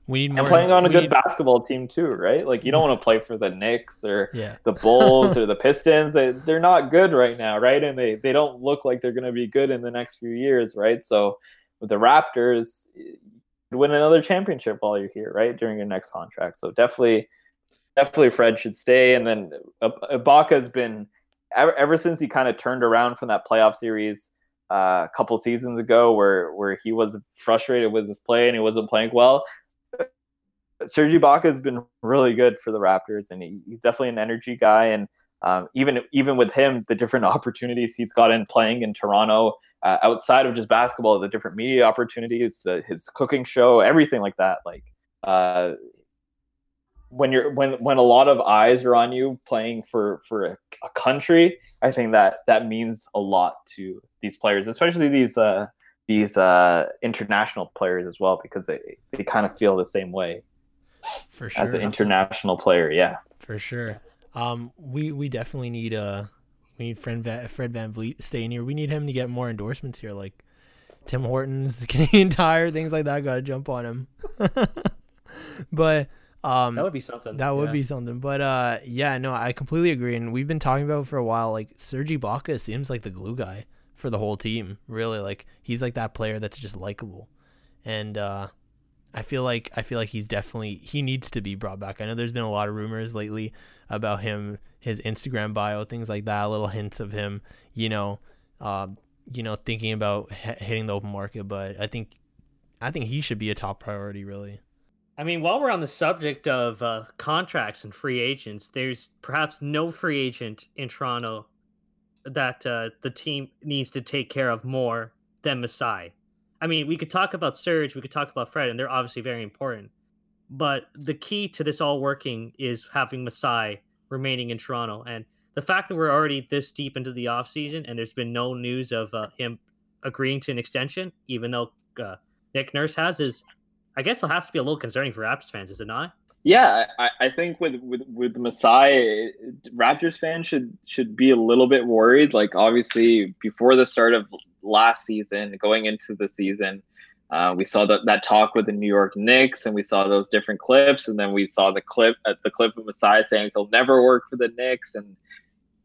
We need more, and playing on a good need... basketball team too, right? Like you don't want to play for the Knicks or yeah. the Bulls or the Pistons. They they're not good right now, right? And they they don't look like they're going to be good in the next few years, right? So with the Raptors, win another championship while you're here, right? During your next contract. So definitely, definitely Fred should stay. And then Ibaka has been ever, ever since he kind of turned around from that playoff series uh, a couple seasons ago where where he was frustrated with his play and he wasn't playing well. Serge Ibaka has been really good for the Raptors, and he, he's definitely an energy guy. And um, even even with him, the different opportunities he's gotten playing in Toronto, uh, outside of just basketball, the different media opportunities, his cooking show, everything like that. Like uh, when you're when when a lot of eyes are on you playing for for a, a country, I think that that means a lot to these players, especially these uh these uh international players as well, because they they kind of feel the same way. For sure. As an international player, yeah. For sure. Um, we we definitely need uh we need Fred Van, Fred VanVleet staying here. We need him to get more endorsements here, like Tim Hortons, Canadian Tire, things like that. Got to jump on him. but um, that would be something. That would yeah. be something. But uh, yeah, no, I completely agree. And we've been talking about for a while. Like Sergi Ibaka seems like the glue guy for the whole team. Really, like he's like that player that's just likable. And uh, I feel like I feel like he's definitely he needs to be brought back. I know there's been a lot of rumors lately about him, his Instagram bio, things like that. Little hints of him, you know, uh, you know, thinking about h- hitting the open market. But I think, I think he should be a top priority, really. I mean, while we're on the subject of uh, contracts and free agents, there's perhaps no free agent in Toronto that uh, the team needs to take care of more than Masai. I mean, we could talk about Serge, we could talk about Fred, and they're obviously very important. But the key to this all working is having Masai remaining in Toronto. And the fact that we're already this deep into the offseason and there's been no news of uh, him agreeing to an extension, even though uh, Nick Nurse has, is I guess it has to be a little concerning for Raptors fans, is it not? Yeah, I, I think with with with Masai, Raptors fans should should be a little bit worried. Like obviously before the start of last season, going into the season, uh, we saw that that talk with the New York Knicks, and we saw those different clips, and then we saw the clip at uh, the clip of Masai saying he'll never work for the Knicks, and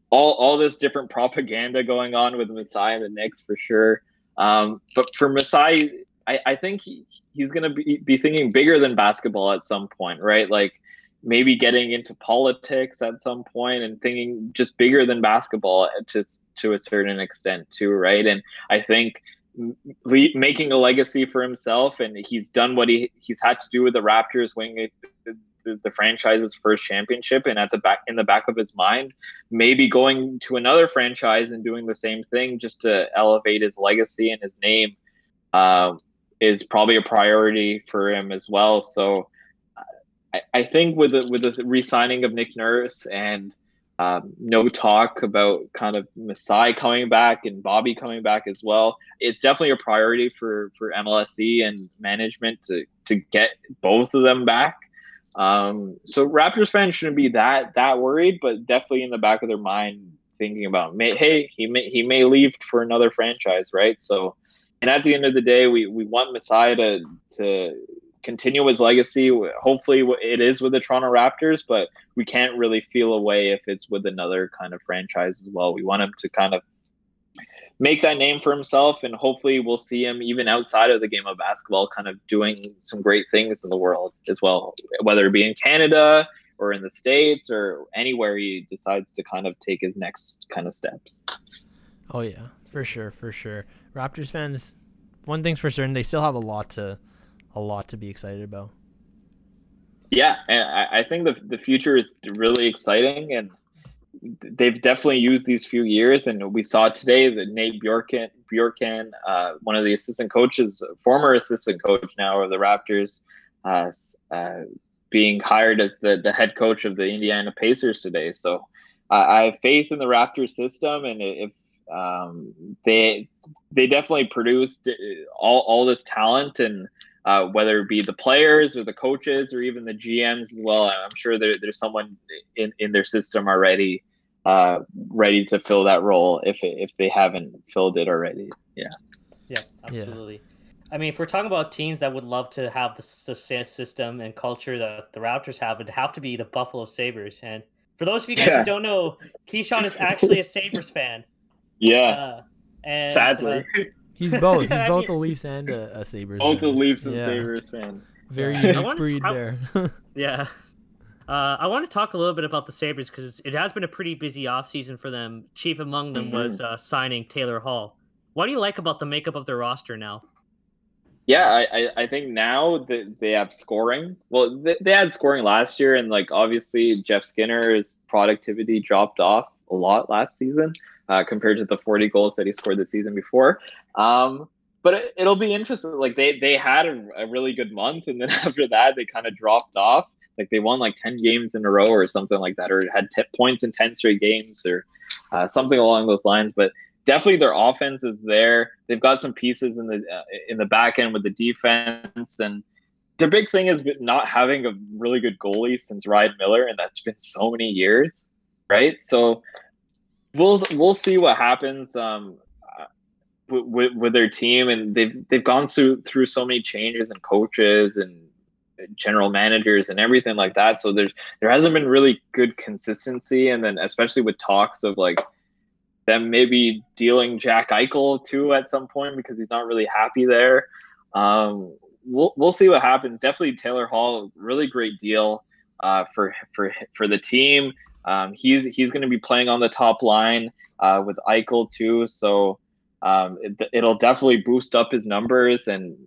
all all this different propaganda going on with Masai and the Knicks for sure. Um, but for Masai, I, I think he, he's going to be, be thinking bigger than basketball at some point, right? Like maybe getting into politics at some point and thinking just bigger than basketball to, to a certain extent too, right? And I think making a legacy for himself and he's done what he, he's had to do with the Raptors winning the, the, the franchise's first championship and at the back in the back of his mind maybe going to another franchise and doing the same thing just to elevate his legacy and his name uh, is probably a priority for him as well. So I, I think with the with the re-signing of Nick Nurse and um, no talk about kind of Masai coming back and Bobby coming back as well. It's definitely a priority for for MLSE and management to to get both of them back. Um, so Raptors fans shouldn't be that that worried, but definitely in the back of their mind thinking about, hey, he may he may leave for another franchise, right? So and at the end of the day, we, we want Masai to, to continue his legacy. Hopefully, it is with the Toronto Raptors, but we can't really feel away if it's with another kind of franchise as well. We want him to kind of make that name for himself, and hopefully, we'll see him even outside of the game of basketball, kind of doing some great things in the world as well, whether it be in Canada or in the States or anywhere he decides to kind of take his next kind of steps. Oh, yeah, for sure, for sure. Raptors fans, one thing's for certain, they still have a lot to, a lot to be excited about. Yeah, and I, think the the future is really exciting, and they've definitely used these few years. And we saw today that Nate Bjorken, Bjorkgren, uh, one of the assistant coaches, former assistant coach now of the Raptors, uh, uh, being hired as the the head coach of the Indiana Pacers today. So I have faith in the Raptors system, and if um, they they definitely produced uh, all, all this talent and uh, whether it be the players or the coaches or even the GMs as well. I'm sure there, there's someone in, in their system already uh, ready to fill that role if if they haven't filled it already. Yeah. Yeah, absolutely. Yeah. I mean, if we're talking about teams that would love to have the, the system and culture that the Raptors have, it'd have to be the Buffalo Sabres. And for those of you guys yeah. who don't know, Keyshawn is actually a Sabres fan. Yeah. Uh, and sadly, uh, he's both. He's both a Leafs and a, a Sabres. Both fan. a Leafs and yeah. Sabres fan. Very unique breed there. yeah. Uh, I want to talk a little bit about the Sabres because it has been a pretty busy offseason for them. Chief among them mm-hmm. was uh, signing Taylor Hall. What do you like about the makeup of their roster now? Yeah, I, I think now that they have scoring. Well, they, they had scoring last year, and like obviously Jeff Skinner's productivity dropped off a lot last season uh, compared to the 40 goals that he scored the season before. Um, but it, will be interesting. Like they they had a, a, really good month, and then after that they kind of dropped off. like they won like 10 games in a row or something like that or had t- points in 10 straight games or uh, something along those lines but definitely their offense is there they've got some pieces in the uh, in the back end with the defense and their big thing is not having a really good goalie since Ryan Miller and that's been so many years right so we'll we'll see what happens um, with, with their team and they've they've gone through through so many changes and coaches and general managers and everything like that. So there's there hasn't been really good consistency, and then especially with talks of like them maybe dealing Jack Eichel too at some point because he's not really happy there. Um, we'll we'll see what happens. Definitely Taylor Hall, really great deal uh, for for for the team. Um, he's he's going to be playing on the top line uh, with Eichel too, so um, it, will definitely boost up his numbers and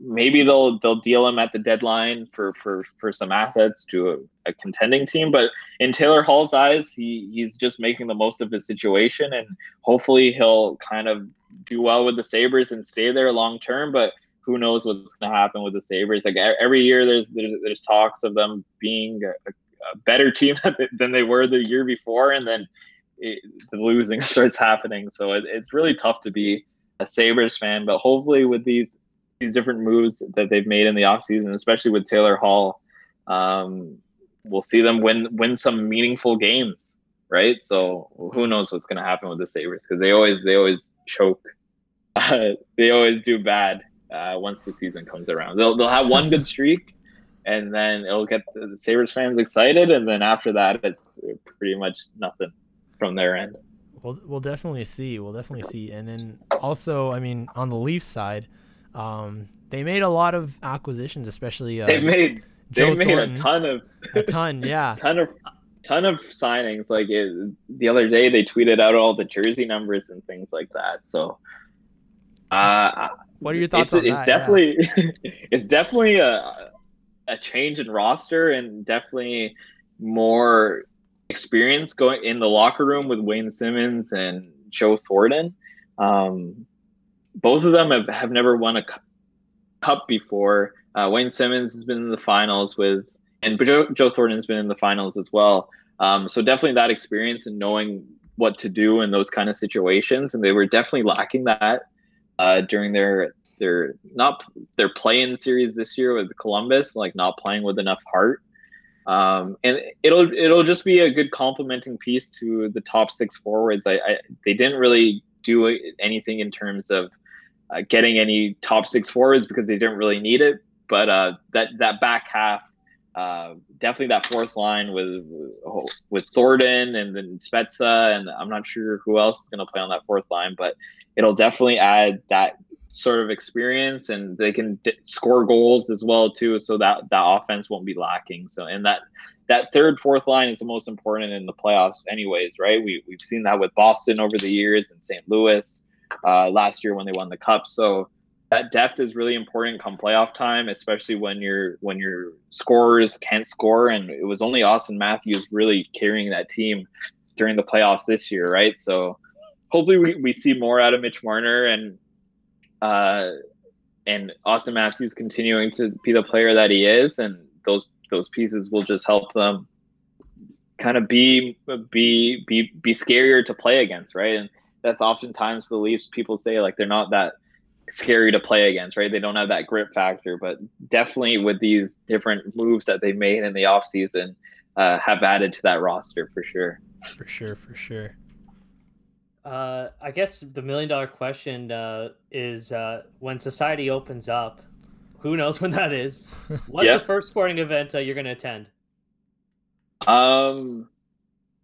maybe they'll they'll deal him at the deadline for for for some assets to a, a, contending team. But in Taylor Hall's eyes, he he's just making the most of his situation, and hopefully he'll kind of do well with the Sabres and stay there long term. But who knows what's going to happen with the Sabres? Like every year, there's there's, there's talks of them being a, a better team than they were the year before, and then it, the losing starts happening. So it, it's really tough to be a Sabres fan. But hopefully, with these these different moves that they've made in the offseason, especially with Taylor Hall, um, we'll see them win win some meaningful games, right? So who knows what's going to happen with the Sabres because they always they always choke, they always do bad uh, once the season comes around. They'll they'll have one good streak, and then it'll get the Sabres fans excited, and then after that, it's pretty much nothing from their end. We'll, we'll definitely see. We'll definitely see. And then also, I mean, on the Leafs side, um, they made a lot of acquisitions, especially. Uh, they made Joe they made Thornton. a ton of a ton, yeah, ton of ton of signings. Like it, the other day, they tweeted out all the jersey numbers and things like that. So, uh, what are your thoughts it's, on it's that? Definitely, yeah. it's definitely a a change in roster and definitely more experience going in the locker room with Wayne Simmonds and Joe Thornton. Um, both of them have, have never won a cup before. Uh, Wayne Simmonds has been in the finals with, and Joe, Joe Thornton's been in the finals as well. Um, so definitely that experience and knowing what to do in those kind of situations, and they were definitely lacking that uh, during their their not their play-in series this year with Columbus, like not playing with enough heart. Um, and it'll it'll just be a good complementing piece to the top six forwards. I, I they didn't really do anything in terms of uh, getting any top six forwards because they didn't really need it. But uh, that that back half, uh, definitely that fourth line with with Thornton and then Spezza, and I'm not sure who else is going to play on that fourth line, but it'll definitely add that sort of experience, and they can d- score goals as well too. So that that offense won't be lacking. So and that that third fourth line is the most important in the playoffs, anyways, right? We we've seen that with Boston over the years and St. Louis uh, last year when they won the cup. So that depth is really important come playoff time, especially when your when your scorers can't score. And it was only Auston Matthews really carrying that team during the playoffs this year, right? So hopefully we, we see more out of Mitch Marner and uh, and Auston Matthews continuing to be the player that he is, and those those pieces will just help them kind of be be be be scarier to play against, right? And that's oftentimes the Leafs people say like they're not that scary to play against, right? They don't have that grip factor, but definitely with these different moves that they made in the offseason, uh, have added to that roster for sure. For sure, for sure. Uh, I guess the million dollar question uh, is uh, when society opens up, who knows when that is? What's the first sporting event uh, you're going to attend? Um,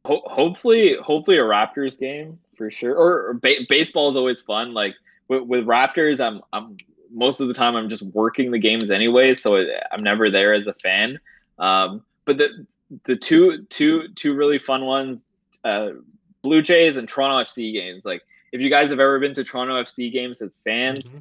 ho- hopefully, hopefully a Raptors game for sure. Or, or ba- baseball is always fun. Like with, with Raptors, I'm I'm most of the time I'm just working the games anyway, so I'm never there as a fan. Um, but the the two two two really fun ones, uh, Blue Jays and Toronto FC games. Like if you guys have ever been to Toronto FC games as fans, mm-hmm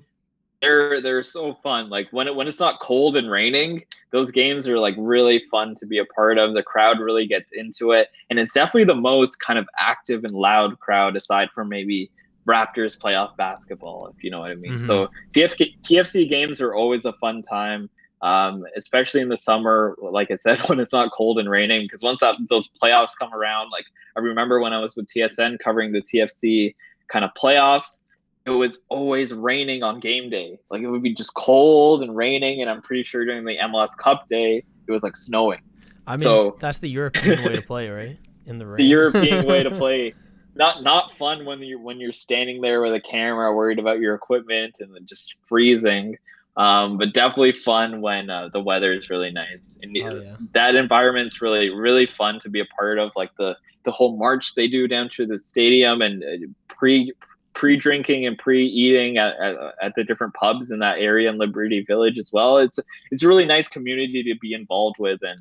they're they're so fun. Like when it when it's not cold and raining, those games are like really fun to be a part of. The crowd really gets into it, and it's definitely the most kind of active and loud crowd aside from maybe Raptors playoff basketball, if you know what I mean. Mm-hmm. So TFC games are always a fun time. Um, especially in the summer. Like I said, when it's not cold and raining, because once that those playoffs come around, like I remember when I was with TSN covering the TFC kind of playoffs, it was always raining on game day. Like it would be just cold and raining, and I'm pretty sure during the MLS Cup day, it was like snowing. I mean, so, that's the European way to play, right? In the rain. The European way to play. Not not fun when you when you're standing there with a camera, worried about your equipment and just freezing. Um, but definitely fun when uh, the weather is really nice. And oh, yeah. that environment's really really fun to be a part of. Like the the whole march they do down to the stadium and uh, pre pre drinking and pre eating at, at, at, the different pubs in that area in Liberty Village as well. It's it's a really nice community to be involved with, and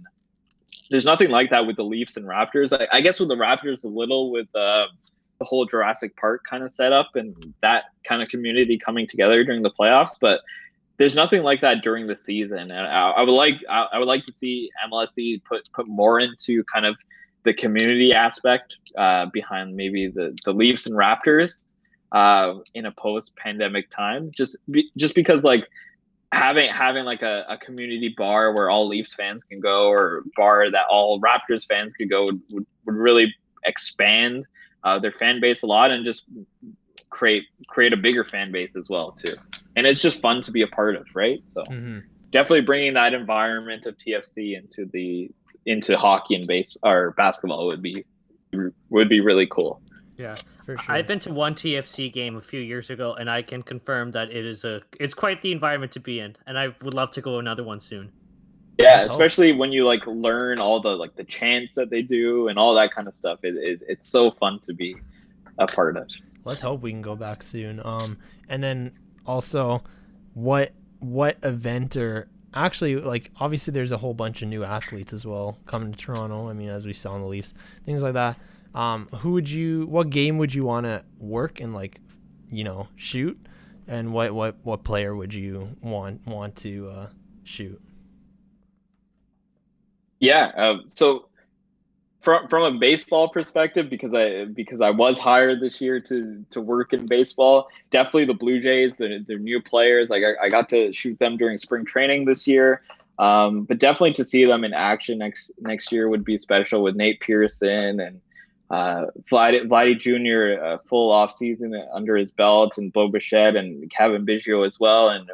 there's nothing like that with the Leafs and Raptors. I, I guess with the Raptors a little with uh, the whole Jurassic Park kind of setup and that kind of community coming together during the playoffs, but there's nothing like that during the season, and I, I would like I, I, would like to see MLSE put put more into kind of the community aspect uh, behind maybe the the Leafs and Raptors uh, in a post pandemic time. Just be, just because like having having like a, a community bar where all Leafs fans can go or bar that all Raptors fans could go would, would, would really expand uh, their fan base a lot and just create create a bigger fan base as well too. And it's just fun to be a part of, right? So mm-hmm. definitely bringing that environment of TFC into the into hockey and base or basketball would be would be really cool. Yeah, for sure. I've been to one TFC game a few years ago, and I can confirm that it is a it's quite the environment to be in, and I would love to go another one soon. Yeah, especially when you like learn all the like the chants that they do and all that kind of stuff. It, it, it's so fun to be a part of let's hope we can go back soon. Um, and then also, what what event or actually like obviously there's a whole bunch of new athletes as well coming to Toronto. I mean, as we saw in the Leafs, things like that. Um, who would you? What game would you want to work and like, you know, shoot? And what what what player would you want want to uh, shoot? Yeah. Uh, so from from a baseball perspective because I because I was hired this year to to work in baseball. Definitely the Blue Jays, they're, they're new players. Like I, I got to shoot them during spring training this year. Um, but definitely to see them in action next next year would be special with Nate Pearson and uh, Vladdy, Vladdy Jr. a full off season under his belt and Bo Bichette and Cavan Biggio as well and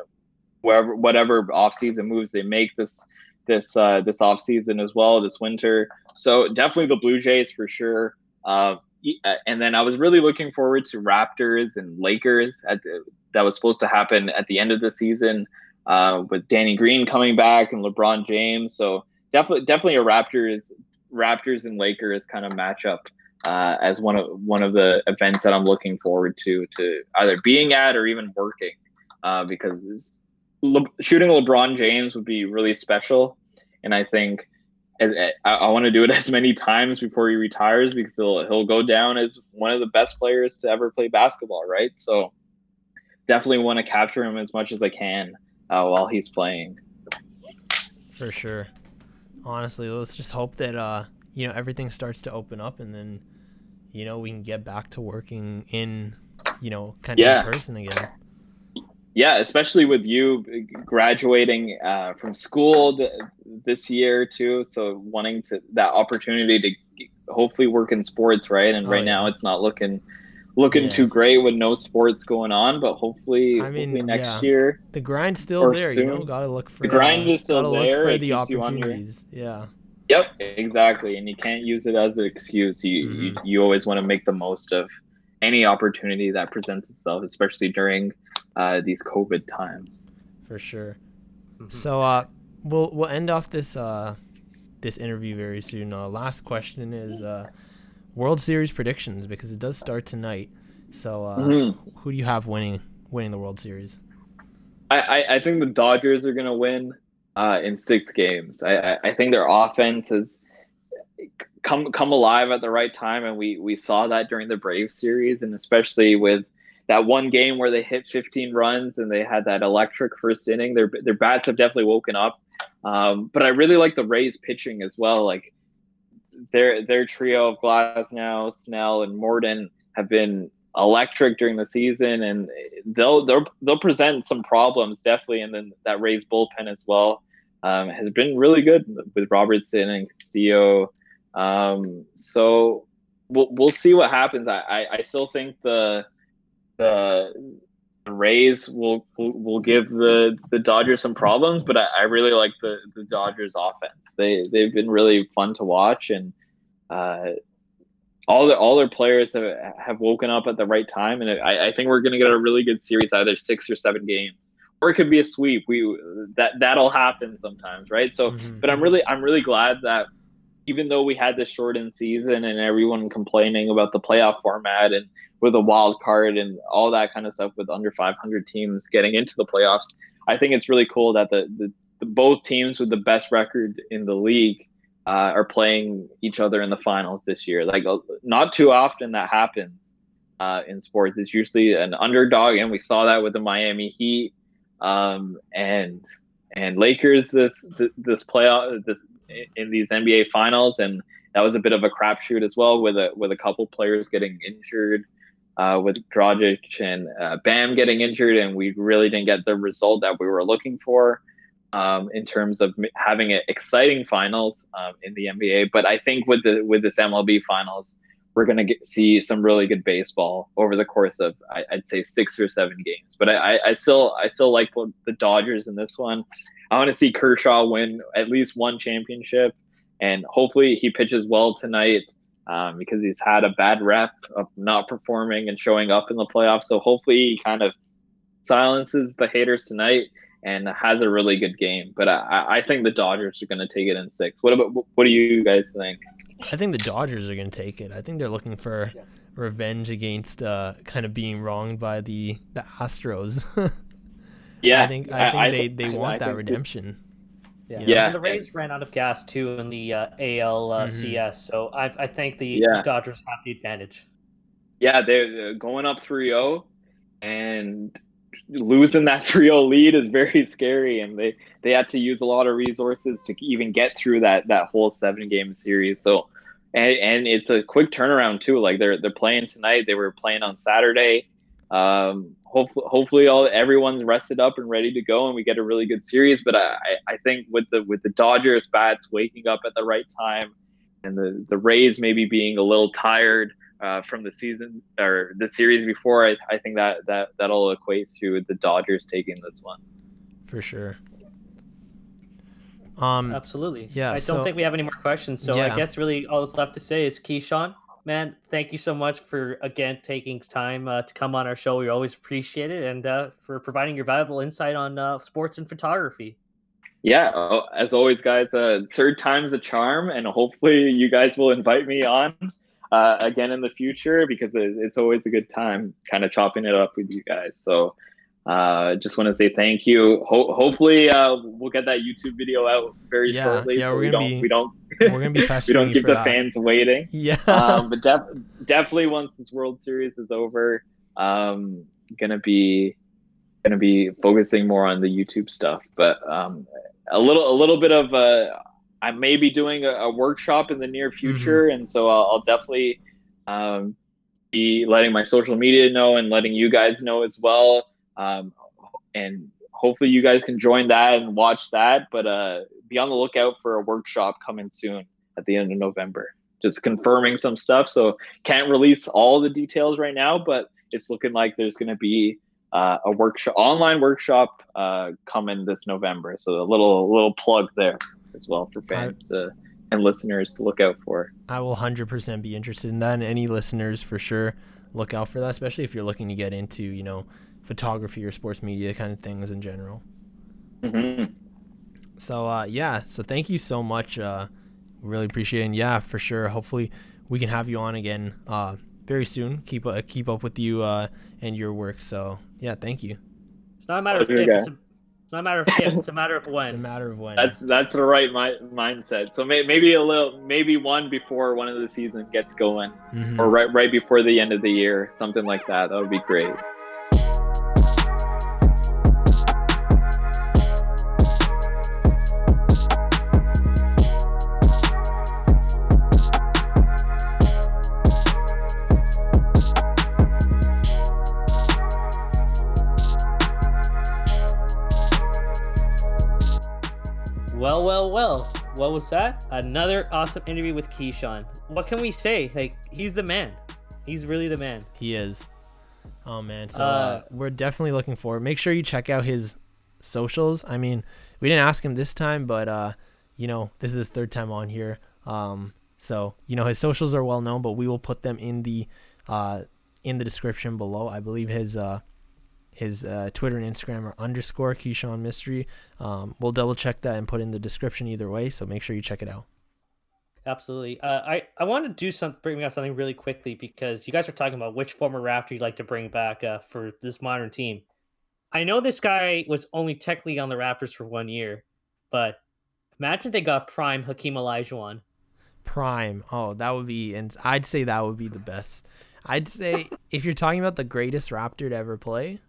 wherever whatever off season moves they make this this uh, this off season as well this winter. So definitely the Blue Jays for sure. Uh, uh, and then I was really looking forward to Raptors and Lakers the, that was supposed to happen at the end of the season uh, with Danny Green coming back and LeBron James. So definitely definitely a Raptors Raptors and Lakers kind of matchup uh, as one of one of the events that I'm looking forward to to either being at or even working uh, because Le- shooting LeBron James would be really special, and I think I, I want to do it as many times before he retires because he'll he'll go down as one of the best players to ever play basketball, right? So definitely want to capture him as much as I can uh, while he's playing. For sure. Honestly, let's just hope that uh, you know everything starts to open up, and then you know we can get back to working in you know kind of yeah. in person again yeah, especially with you graduating uh, from school th- this year too. So wanting to that opportunity to hopefully work in sports, right? And oh, right yeah. now it's not looking looking yeah. too great with no sports going on, but hopefully, I mean, hopefully next yeah. year the grind's still there. Soon. You know, gotta look for the grind uh, is still there. for the opportunities. Your... Yeah. Yep, exactly, and you can't use it as an excuse. You mm-hmm. you, you always want to make the most of any opportunity that presents itself, especially during uh, these COVID times. For sure. Mm-hmm. So uh, we'll we'll end off this uh, this interview very soon. Uh, last question is uh, World Series predictions because it does start tonight. So uh, mm-hmm. who do you have winning winning the World Series? I, I, I think the Dodgers are gonna win uh, in six games. I, I, I think their offense has come come alive at the right time, and we we saw that during the Brave series, and especially with that one game where they hit 15 runs and they had that electric first inning. Their their bats have definitely woken up. Um, but I really like the Rays pitching as well. Like their their trio of Glasnow, Snell, and Morton have been electric during the season, and they'll they'll they'll present some problems definitely, and then that Rays bullpen as well. um, has been really good with Robertson and Castillo. Um, so we'll we'll see what happens. I, I, I still think the the Rays will, will give the the Dodgers some problems, but I, I really like the the Dodgers offense. They they've been really fun to watch and. Uh, all the all their players have, have woken up at the right time, and I, I think we're going to get a really good series, either six or seven games, or it could be a sweep. We that that'll happen sometimes, right? So, mm-hmm. but I'm really I'm really glad that even though we had this shortened season and everyone complaining about the playoff format and with a wild card and all that kind of stuff with under 500 teams getting into the playoffs, I think it's really cool that the, the, the both teams with the best record in the league uh, are playing each other in the finals this year. Like uh, not too often that happens uh, in sports. It's usually an underdog, and we saw that with the Miami Heat um, and and Lakers this this playoff this in these NBA finals, and that was a bit of a crapshoot as well with a with a couple players getting injured. Uh, with Dragic and uh, Bam getting injured, and we really didn't get the result that we were looking for um, in terms of having an exciting finals um, in the NBA. But I think with the with this MLB finals, we're going to see some really good baseball over the course of I, would say six or seven games. But I, I, I still I still like the Dodgers in this one. I want to see Kershaw win at least one championship, and hopefully he pitches well tonight. Um, because he's had a bad rep of not performing and showing up in the playoffs. So hopefully he kind of silences the haters tonight and has a really good game. But I, I think the Dodgers are going to take it in six. What about what do you guys think? I think the Dodgers are going to take it. I think they're looking for revenge against uh, kind of being wronged by the the Astros. yeah, I think I think I, they, they I, want that redemption. Yeah. yeah. And the Rays ran out of gas too in the uh, ALCS, uh, mm-hmm. so I, I think the, yeah. Dodgers have the advantage. Yeah, they're, they're going up 3-0, and losing that 3-0 lead is very scary and they they had to use a lot of resources to even get through that that whole seven game series so and, and it's a quick turnaround too like they're they're playing tonight they were playing on saturday um hopefully hopefully all everyone's rested up and ready to go and we get a really good series but i i think with the with the dodgers bats waking up at the right time and the the rays maybe being a little tired uh, from the season or the series before, I, I think that that that'll equate to the Dodgers taking this one. For sure. Um, Absolutely. Yeah. I so, don't think we have any more questions. So yeah. I guess really all that's left to say is Keyshawn, man, thank you so much for again taking time uh, to come on our show. We always appreciate it, and uh, for providing your valuable insight on uh, sports and photography. Yeah, oh, as always, guys. Uh, third time's a charm, and hopefully you guys will invite me on uh, again in the future because it's always a good time kind of chopping it up with you guys. So uh, just want to say thank you. Ho- hopefully, uh, we'll get that YouTube video out very yeah, shortly. Yeah, so we're we don't, be, we don't, we're gonna be fast. we don't keep the that. fans waiting. Yeah. um, but def- definitely once this World Series is over, um, gonna be gonna be focusing more on the YouTube stuff. But um, a little a little bit of uh, I may be doing a, a workshop in the near future, mm-hmm. and so I'll, I'll definitely um, be letting my social media know and letting you guys know as well. Um, and hopefully, you guys can join that and watch that. But uh, be on the lookout for a workshop coming soon at the end of November. Just confirming some stuff, so can't release all the details right now, but it's looking like there's going to be uh, a workshop, online workshop uh, coming this November. So a little little plug there as well for fans to and listeners to look out for. I will 100% be interested in that. And any listeners for sure look out for that, especially if you're looking to get into, you know, photography or sports media kind of things in general. Mm-hmm. So, uh, yeah. So thank you so much. Uh, really appreciate it. And yeah, for sure. Hopefully we can have you on again uh, very soon. Keep, uh, keep up with you uh, and your work. So, yeah, thank you. It's not a matter of if, it's a, it's not a matter of if, it's a matter of when. It's a matter of when. That's that's the right mi- mindset. So may, maybe a little, maybe one before one of the season gets going, mm-hmm. or right right before the end of the year, something like that. That would be great. Well, well, well. What was that? Another awesome interview with Keyshawn. What can we say? Like, he's the man. He's really the man. He is. Oh man, so uh, uh, we're definitely looking forward. Make sure you check out his socials. I mean, we didn't ask him this time, but uh, you know, this is his third time on here. Um, so you know his socials are well known, but we will put them in the uh in the description below. I believe his uh his uh, Twitter and Instagram are underscore Keyshawn Mystery. Um, we'll double check that and put in the description either way. So make sure you check it out. Absolutely. Uh, I I want to do something, bring up something really quickly because you guys are talking about which former Raptor you'd like to bring back uh, for this modern team. I know this guy was only technically on the Raptors for one year, but imagine they got prime Hakeem Olajuwon. Prime. Oh, that would be, and I'd say that would be the best. I'd say if you're talking about the greatest Raptor to ever play,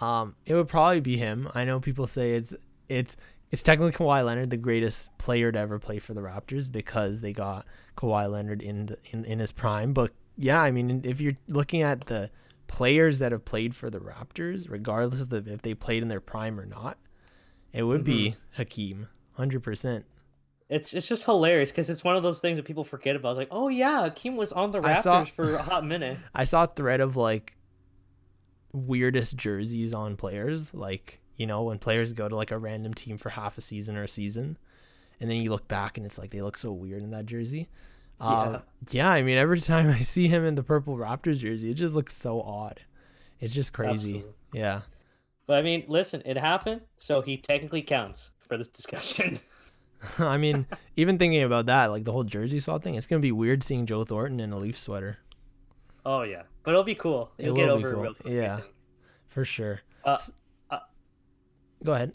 um, it would probably be him. I know people say it's it's it's technically Kawhi Leonard, the greatest player to ever play for the Raptors, because they got Kawhi Leonard in the, in in his prime. But yeah, I mean, if you're looking at the players that have played for the Raptors, regardless of if they played in their prime or not, it would mm-hmm. be Hakeem, hundred percent. It's it's just hilarious because it's one of those things that people forget about. It's like, oh yeah, Hakeem was on the Raptors saw, for a hot minute. I saw a thread of like weirdest jerseys on players, like you know, when players go to like a random team for half a season or a season, and then you look back and it's like they look so weird in that jersey. Yeah. Um, yeah, I mean, every time I see him in the purple Raptors jersey, it just looks so odd. It's just crazy. Absolutely. Yeah. But I mean, listen, it happened, so he technically counts for this discussion. I mean, even thinking about that, like the whole jersey swap thing, it's gonna be weird seeing Joe Thornton in a Leaf sweater. Oh yeah, but it'll be cool. You'll it get over cool. it real quick. Yeah, for sure. Uh, Go ahead.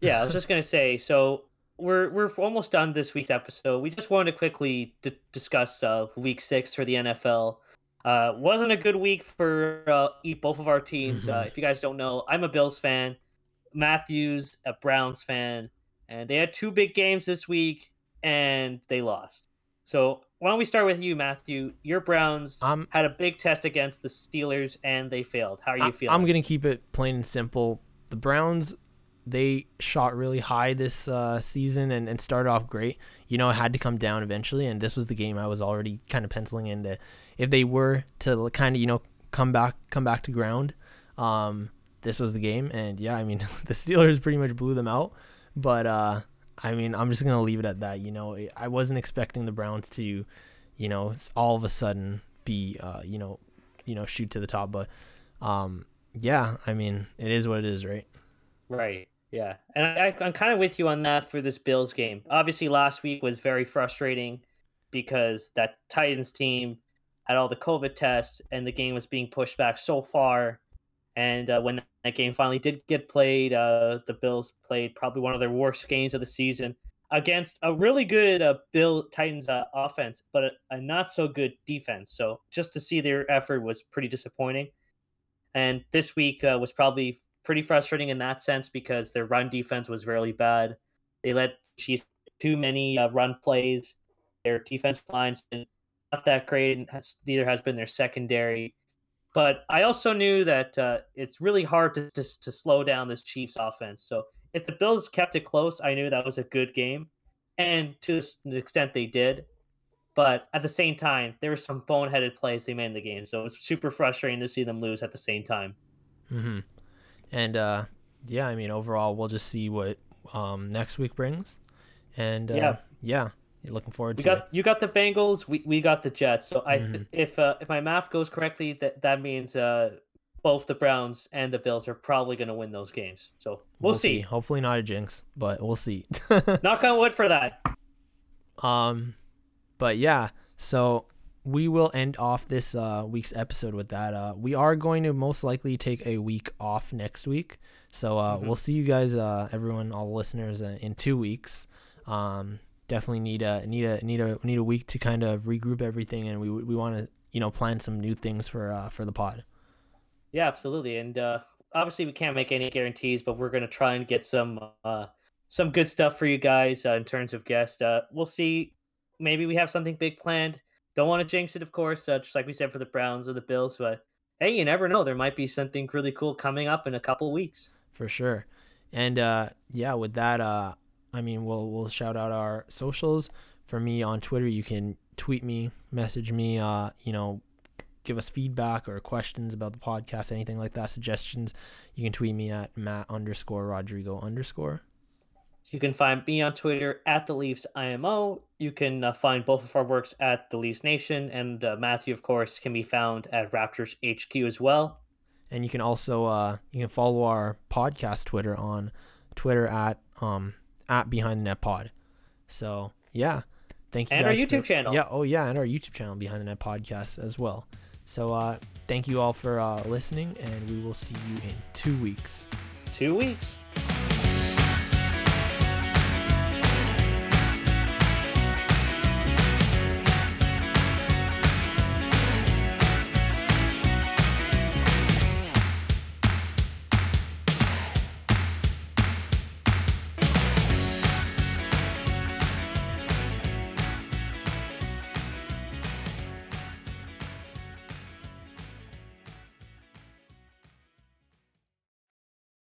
Yeah, I was just gonna say. So we're we're almost done this week's episode. We just wanted to quickly d- discuss uh, week six for the NFL. Uh, wasn't a good week for uh, both of our teams. Uh, mm-hmm. Uh, if you guys don't know, I'm a Bills fan. Matthews a Browns fan, and they had two big games this week, and they lost. So why don't we start with you, Matthew? Your Browns um, had a big test against the Steelers, and they failed. How are you I, feeling? I'm gonna keep it plain and simple. The Browns they shot really high this uh, season and, and started off great. You know, it had to come down eventually, and this was the game I was already kind of penciling in that if they were to kind of you know come back come back to ground, um, this was the game. And yeah, I mean the Steelers pretty much blew them out, but uh, I mean I'm just gonna leave it at that. You know, I wasn't expecting the Browns to, you know, all of a sudden be uh, you know, you know shoot to the top, but um, yeah, I mean it is what it is, right? Right. Yeah, and I, I'm kind of with you on that for this Bills game. Obviously, last week was very frustrating because that Titans team had all the COVID tests, and the game was being pushed back so far. And uh, when that game finally did get played, uh, the Bills played probably one of their worst games of the season against a really good uh, Bill Titans uh, offense, but a, a, not so good defense. So just to see their effort was pretty disappointing. And this week uh, was probably pretty frustrating in that sense because their run defense was really bad. They let Chiefs too many uh, run plays. Their defense lines not that great, and has, neither has been their secondary. But I also knew that uh, it's really hard to, to to slow down this Chiefs offense. So if the Bills kept it close, I knew that was a good game, and to the extent they did. But at the same time, there were some boneheaded plays they made in the game, so it was super frustrating to see them lose at the same time. Mm-hmm. And uh, yeah, I mean, overall, we'll just see what um, next week brings. And uh, yeah, yeah, looking forward we to got, it. You got the Bengals. We, we got the Jets. So I, mm-hmm. if uh, if my math goes correctly, that that means uh, both the Browns and the Bills are probably going to win those games. So we'll, we'll see. see. Hopefully not a jinx, but we'll see. Knock on wood for that. Um, but yeah. So we will end off this uh, week's episode with that. Uh, we are going to most likely take a week off next week. So uh, mm-hmm. we'll see you guys, uh, everyone, all the listeners, uh, in two weeks. Um, definitely need a need a need a need a week to kind of regroup everything, and we we want to you know plan some new things for uh, for the pod. Yeah, absolutely, and obviously we can't make any guarantees, but we're gonna try and get some some good stuff for you guys in terms of guests. we'll see. Maybe we have something big planned don't want to jinx it, of course, uh, just like we said for the Browns or the Bills. But hey, you never know. There might be something really cool coming up in a couple weeks. For sure. And uh, yeah, with that, uh, I mean, we'll we'll shout out our socials. For me on Twitter, you can tweet me, message me, uh, you know, give us feedback or questions about the podcast, anything like that, suggestions. You can tweet me at Matt underscore Rodrigo underscore. You can find me on Twitter at the Leafs IMO. You can uh, find both of our works at the Leafs Nation, and uh, Matthew, of course, can be found at Raptors HQ as well. And you can also uh, you can follow our podcast Twitter on Twitter at um at Behind the Net Pod. So yeah, thank you. And our YouTube for, channel. Yeah, oh yeah, and our YouTube channel Behind the Net Podcast as well. So uh, thank you all for uh, listening, and we will see you in two weeks. Two weeks.